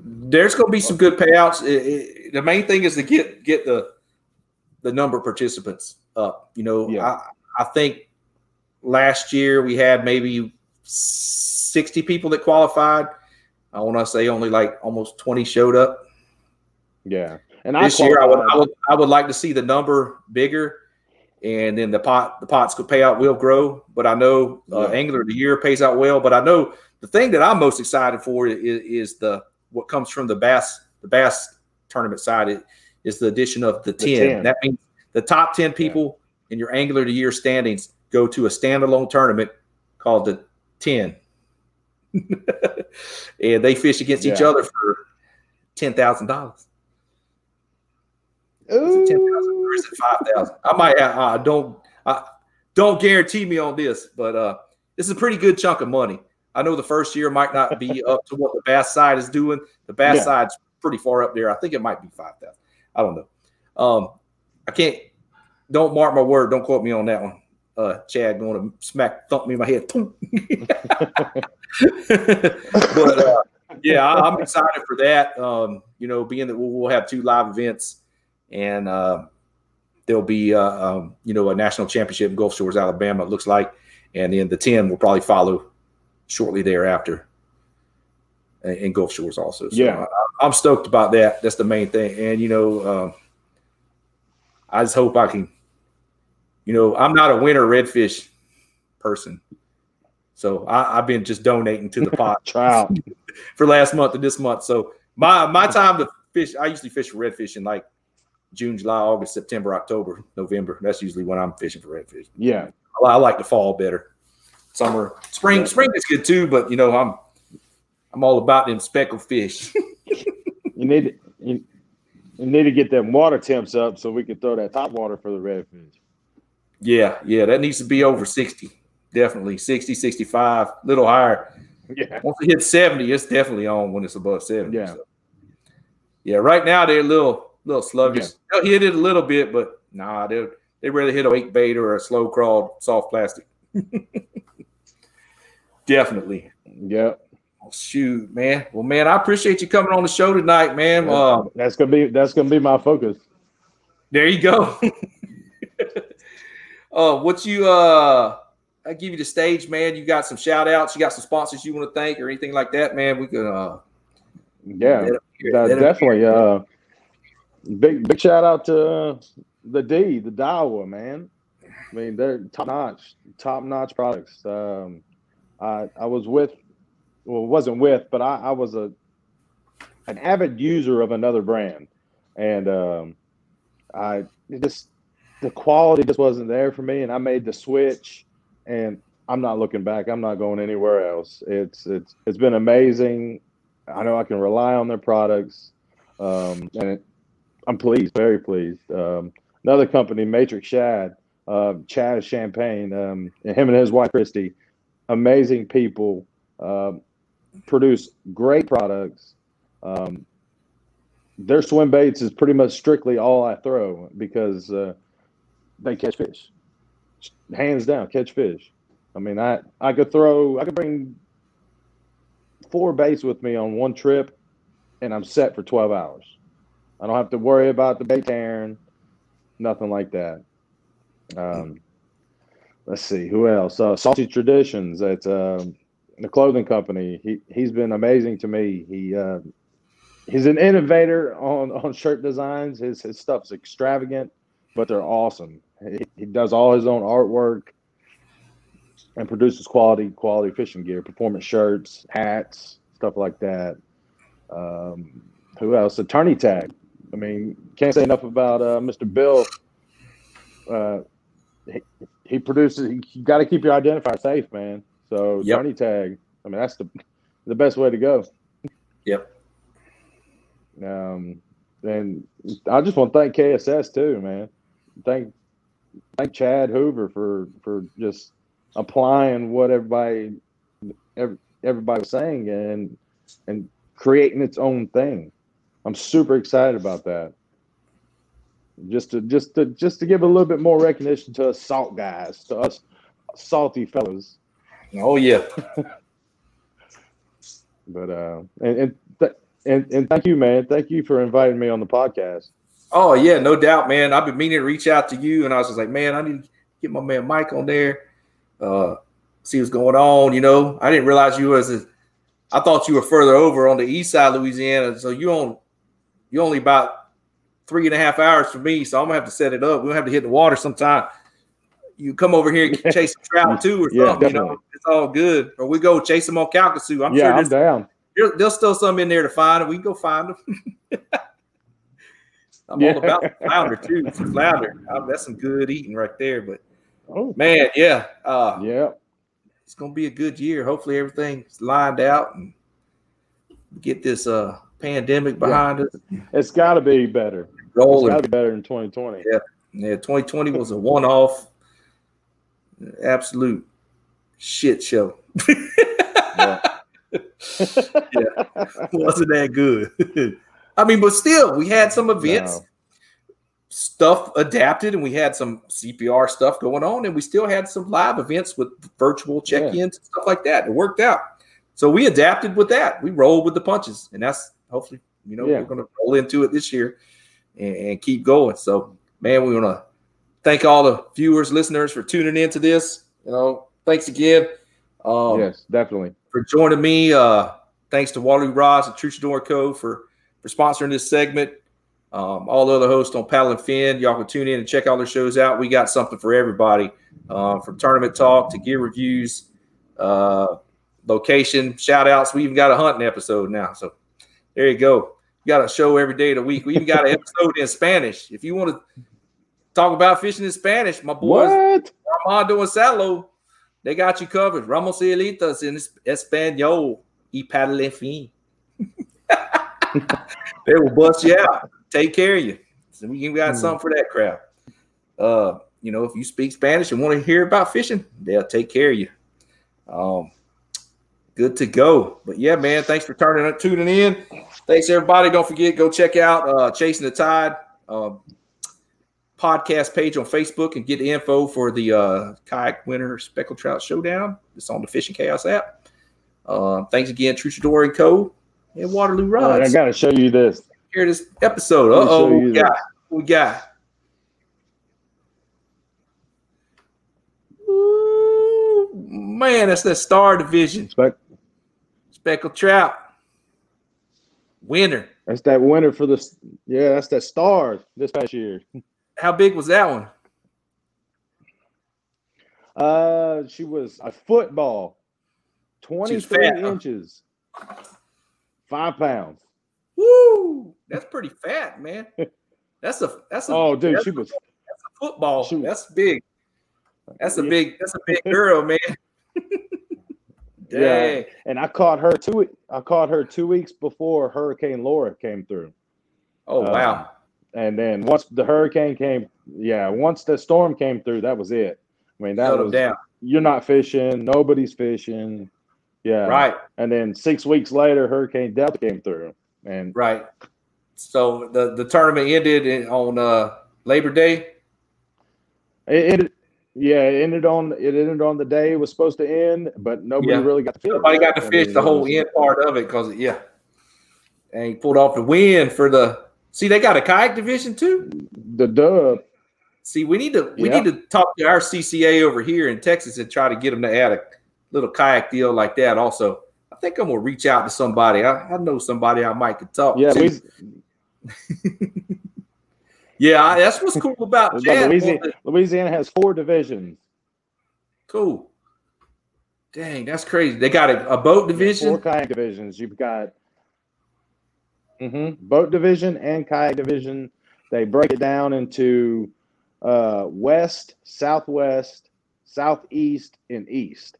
S3: there's going to be some good payouts. It, it, the main thing is to get get the the number of participants up. You know,
S4: yeah. I,
S3: I think last year we had maybe 60 people that qualified. I want to say only like almost 20 showed up.
S4: Yeah.
S3: And this I year I would, I would I would like to see the number bigger and then the pot the pots could pay out will grow. But I know uh, yeah. angler of the year pays out well. But I know the thing that I'm most excited for is, is the what comes from the bass the bass tournament side is, the addition of the, the 10. 10. That means the top 10 people yeah. in your angler of the year standings go to a standalone tournament called the 10. and they fish against yeah. each other for $10,000. Is it 10,000 is it 5,000? I might I, don't I don't guarantee me on this, but uh, this is a pretty good chunk of money. I know the first year might not be up to what the Bass side is doing. The Bass yeah. side's pretty far up there. I think it might be five thousand. I don't know. Um, I can't. Don't mark my word. Don't quote me on that one. Uh, Chad going to smack thump me in my head. but uh, yeah, I, am excited for that. Um, you know, being that we'll, we'll, have two live events, and uh, there'll be uh, um, you know a national championship in Gulf Shores, Alabama. It looks like, and then the ten will probably follow shortly thereafter in Gulf Shores also.
S4: So yeah.
S3: I, am stoked about that. That's the main thing. And, you know, um, I just hope I can, you know, I'm not a winter redfish person. So I, have been just donating to the pot trout for last month and this month. So my my time to fish, I usually fish for redfish in like June, July, August, September, October, November. That's usually when I'm fishing for redfish.
S4: Yeah, I,
S3: I like the fall better summer. Spring, spring is good too, but you know, I'm I'm all about them speckled fish.
S4: you need to, you, you need to get them water temps up so we can throw that top water for the redfish.
S3: Yeah, yeah, that needs to be over 60. Definitely 60, 65, little higher.
S4: Yeah.
S3: Once it hits 70, it's definitely on when it's above 70.
S4: Yeah. So.
S3: Yeah, right now they're a little little sluggish. Yeah. They'll hit it a little bit, but nah, they they really hit a wake bait or a slow crawled soft plastic. Definitely.
S4: Yep.
S3: Oh, shoot, man. Well, man, I appreciate you coming on the show tonight, man. Um,
S4: that's gonna be that's gonna be my focus.
S3: There you go. uh, what you uh I give you the stage, man. You got some shout outs, you got some sponsors you want to thank or anything like that, man. We could uh
S4: yeah, definitely. Uh, big big shout out to uh, the D, the Daiwa man. I mean, they're top notch, top notch products. Um, uh, I was with, well, wasn't with, but I, I was a an avid user of another brand, and um, I just the quality just wasn't there for me, and I made the switch, and I'm not looking back. I'm not going anywhere else. It's it's it's been amazing. I know I can rely on their products, um, and it, I'm pleased, very pleased. Um, another company, Matrix Shad, uh, Chad Champagne, um, and him and his wife Christy amazing people uh, produce great products. Um, their swim baits is pretty much strictly all I throw because uh,
S3: they catch fish,
S4: hands down, catch fish. I mean, I I could throw, I could bring four baits with me on one trip, and I'm set for 12 hours. I don't have to worry about the bait tearing, nothing like that. Um, let's see who else. Uh, Salty Traditions at uh, the clothing company. He he's been amazing to me. He uh, he's an innovator on on shirt designs. His his stuff's extravagant, but they're awesome. He, he does all his own artwork and produces quality quality fishing gear, performance shirts, hats, stuff like that. Um, who else? Attorney Tag. I mean, can't say enough about uh, Mr. Bill. Uh, he produces. You got to keep your identifier safe, man. So yep. Tony Tag. I mean, that's the the best way to go.
S3: Yep.
S4: Um, and I just want to thank KSS too, man. Thank thank Chad Hoover for for just applying what everybody every, everybody was saying and and creating its own thing. I'm super excited about that just to just to just to give a little bit more recognition to us salt guys, to us salty fellas.
S3: Oh yeah.
S4: but uh, and and, th- and and thank you, man. Thank you for inviting me on the podcast.
S3: Oh yeah, no doubt, man. I've been meaning to reach out to you, and I was just like, man, I need to get my man Mike on there, uh, see what's going on. You know, I didn't realize you was. A, I thought you were further over on the east side, Louisiana. So you on, you only about three and a half hours for me, so I'm gonna have to set it up. We'll have to hit the water sometime. You come over here and chase a trout too, or yeah, something. Definitely. You know, it's all good. Or we go chase them on Calcasieu.
S4: I'm yeah, sure I'm down.
S3: There, there's still some in there to find. We can go find them. I'm yeah. all about the flounder too. Some flounder, uh, that's some good eating right there. But oh. man, yeah, uh,
S4: yeah,
S3: it's gonna be a good year. Hopefully, everything's lined out and get this uh pandemic behind yeah. us.
S4: It's got to be better.
S3: Rolling. It's got to
S4: be better than 2020. Yeah.
S3: Yeah. 2020 was a one off, absolute shit show. yeah. yeah. Wasn't that good. I mean, but still, we had some events. No. Stuff adapted, and we had some CPR stuff going on, and we still had some live events with virtual check-ins yeah. and stuff like that. It worked out. So we adapted with that. We rolled with the punches, and that's hopefully, you know, yeah. we're going to roll into it this year and, and keep going. So, man, we want to thank all the viewers, listeners for tuning into this. You know, thanks again.
S4: Um, yes, definitely
S3: for joining me. Uh, thanks to Waterloo Rods and Truchador Co. for for sponsoring this segment. Um, all the other hosts on Paddle and Fin, y'all can tune in and check all their shows out. We got something for everybody, uh, from tournament talk to gear reviews, uh, location shout outs. We even got a hunting episode now, so there you go. You got a show every day of the week. We even got an episode in Spanish. If you want to talk about fishing in Spanish, my boys what? Armando and Salo, they got you covered. Ramos y elitas in Espanol y paddle fin. they will bust you out. Take care of you. So we got mm. something for that crowd. Uh, you know, if you speak Spanish and want to hear about fishing, they'll take care of you. Um, good to go. But yeah, man, thanks for turning tuning in. Thanks everybody. Don't forget, go check out uh, Chasing the Tide uh, podcast page on Facebook and get the info for the uh, kayak winter speckled trout showdown. It's on the Fishing Chaos app. Uh, thanks again, Truchador and Co. and Waterloo Rods.
S4: Right, I gotta show you this.
S3: Here this episode. Uh oh, yeah. we got. Ooh, man, that's that star division speckled trout. Winner.
S4: That's that winner for the Yeah, that's that star this past year.
S3: How big was that one?
S4: Uh, she was a football, twenty-three inches, huh? five pounds.
S3: Woo! That's pretty fat, man. That's a that's a oh, dude, she was that's a football. She, that's big. That's a yeah. big that's a big girl, man.
S4: Dang. Yeah. And I caught her two I caught her two weeks before Hurricane Laura came through.
S3: Oh uh, wow.
S4: and then once the hurricane came, yeah, once the storm came through, that was it. I mean, that was down. you're not fishing, nobody's fishing. Yeah.
S3: Right.
S4: And then six weeks later, Hurricane Delta came through. And
S3: right. So the, the tournament ended on uh, Labor Day.
S4: It, it yeah, it ended on it ended on the day it was supposed to end, but nobody yeah. really got to fish. Nobody
S3: got to fish the whole end part of it because yeah, and he pulled off the win for the. See, they got a kayak division too.
S4: The dub.
S3: See, we need to we yeah. need to talk to our CCA over here in Texas and try to get them to add a little kayak deal like that. Also, I think I'm gonna reach out to somebody. I, I know somebody I might could talk yeah, to. We, Yeah, that's what's cool about
S4: Louisiana, Louisiana has four divisions.
S3: Cool. Dang, that's crazy. They got a, a boat division.
S4: Four kayak divisions. You've got mm-hmm, boat division and kayak division. They break it down into uh, west, southwest, southeast, and east.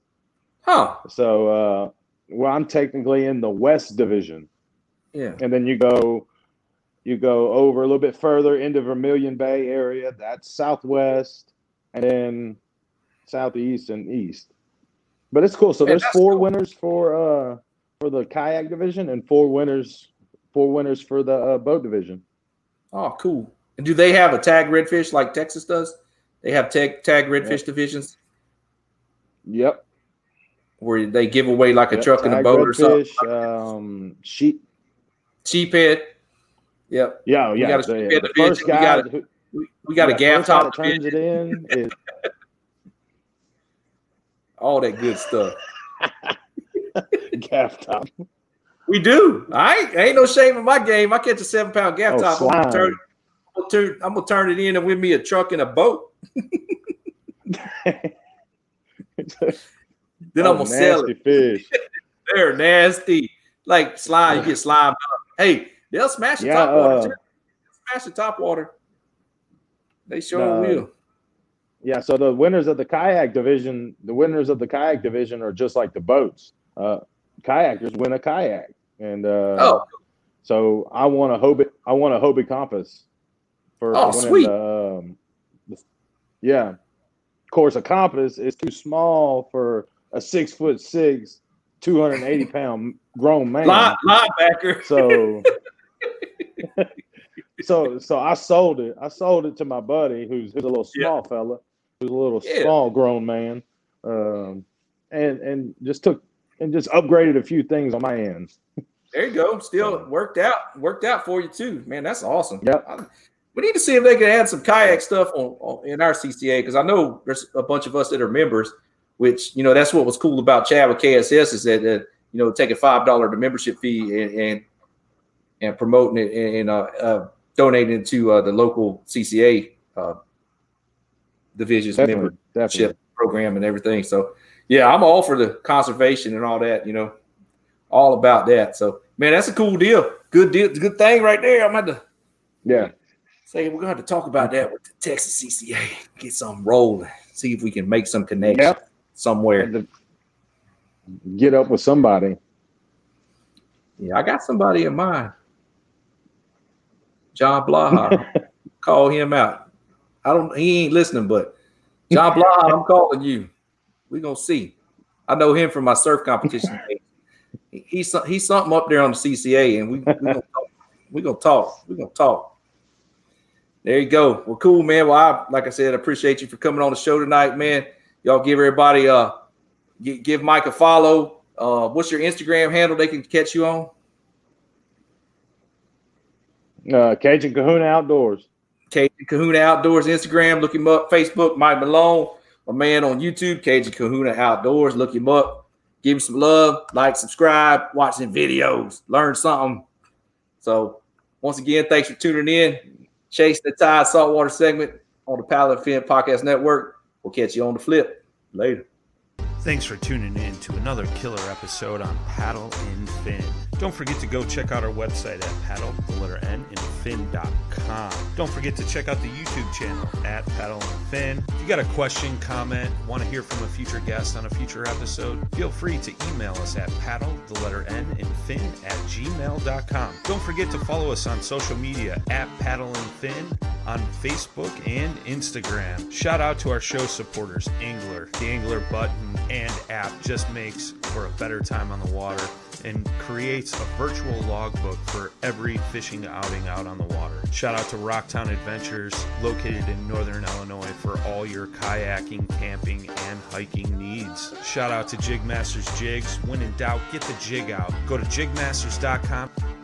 S3: Huh.
S4: So, uh, well, I'm technically in the west division.
S3: Yeah.
S4: And then you go you go over a little bit further into Vermilion Bay area. That's southwest, and then southeast and east. But it's cool. So there's four cool. winners for uh for the kayak division and four winners four winners for the uh, boat division.
S3: Oh, cool. And do they have a tag redfish like Texas does? They have tag tag redfish yep. divisions.
S4: Yep.
S3: Where they give away like a yep. truck and a boat redfish, or something.
S4: Um, sheep.
S3: Sheephead. Yep.
S4: Yeah. Yeah. We got the, the, the first
S3: guy. We got, who, we, got a gaff top. Turns it in. Is, all that good stuff. gaff top. We do. I ain't, ain't, no shame in my game. I catch a seven pound gaff oh, top. I'm gonna, turn, I'm, gonna turn, I'm gonna turn it in and win me a truck and a boat. then oh, I'm gonna sell it. Fish. They're nasty. Like slime, you get slime. Hey, They'll smash the yeah, top water. Uh, they smash the top water. They sure
S4: will. Yeah, so the winners of the kayak division, the winners of the kayak division are just like the boats. Uh, kayakers win a kayak, and uh, oh, so I want a Hobie. I want a Hobie Compass
S3: for oh, sweet.
S4: um, yeah, of course, a compass is too small for a six foot six, two hundred and eighty pound grown man.
S3: Linebacker.
S4: So so so I sold it. I sold it to my buddy who's, who's a little small yeah. fella, who's a little yeah. small grown man. Um, and and just took and just upgraded a few things on my end.
S3: There you go. Still worked out, worked out for you too, man. That's awesome.
S4: Yep. I,
S3: we need to see if they can add some kayak stuff on, on in our CCA because I know there's a bunch of us that are members. Which you know that's what was cool about Chad with KSS is that uh, you know taking five dollar the membership fee and, and and promoting it and, uh, uh, donating it to uh, the local CCA division's definitely, membership definitely. program and everything. So, yeah, I'm all for the conservation and all that. You know, all about that. So, man, that's a cool deal. Good deal. Good thing right there. I'm at the
S4: Yeah.
S3: Say we're gonna have to talk about that with the Texas CCA. Get some rolling. See if we can make some connection yep. somewhere.
S4: Get up with somebody.
S3: Yeah, I got somebody in mind. John Blaha, call him out. I don't. He ain't listening, but John Blaha, I'm calling you. We gonna see. I know him from my surf competition. he's he's something up there on the CCA, and we we gonna talk. We gonna talk. We gonna talk. There you go. Well, cool, man. Well, I like I said, appreciate you for coming on the show tonight, man. Y'all give everybody uh give Mike a follow. Uh, what's your Instagram handle? They can catch you on.
S4: Uh, Cajun Kahuna Outdoors.
S3: Cajun Kahuna Outdoors Instagram. Look him up. Facebook, Mike Malone. My man on YouTube, Cajun Kahuna Outdoors. Look him up. Give him some love. Like, subscribe. Watch some videos. Learn something. So, once again, thanks for tuning in. Chase the Tide Saltwater segment on the Paddle Fin Podcast Network. We'll catch you on the flip. Later.
S5: Thanks for tuning in to another killer episode on Paddle and Fin. Don't forget to go check out our website at paddle, the letter N, in paddleandfin.com. Don't forget to check out the YouTube channel at Paddle and Fin. If you got a question, comment, want to hear from a future guest on a future episode, feel free to email us at paddle, the letter N, and fin at gmail.com. Don't forget to follow us on social media at Paddle and Fin on Facebook and Instagram. Shout out to our show supporters, Anglr, the Anglr button, and app just makes for a better time on the water and creates a virtual logbook for every fishing outing out on on the water. Shout out to Rocktown Adventures, located in northern Illinois, for all your kayaking, camping, and hiking needs. Shout out to Jigmasters Jigs. When in doubt, get the jig out. Go to jigmasters.com.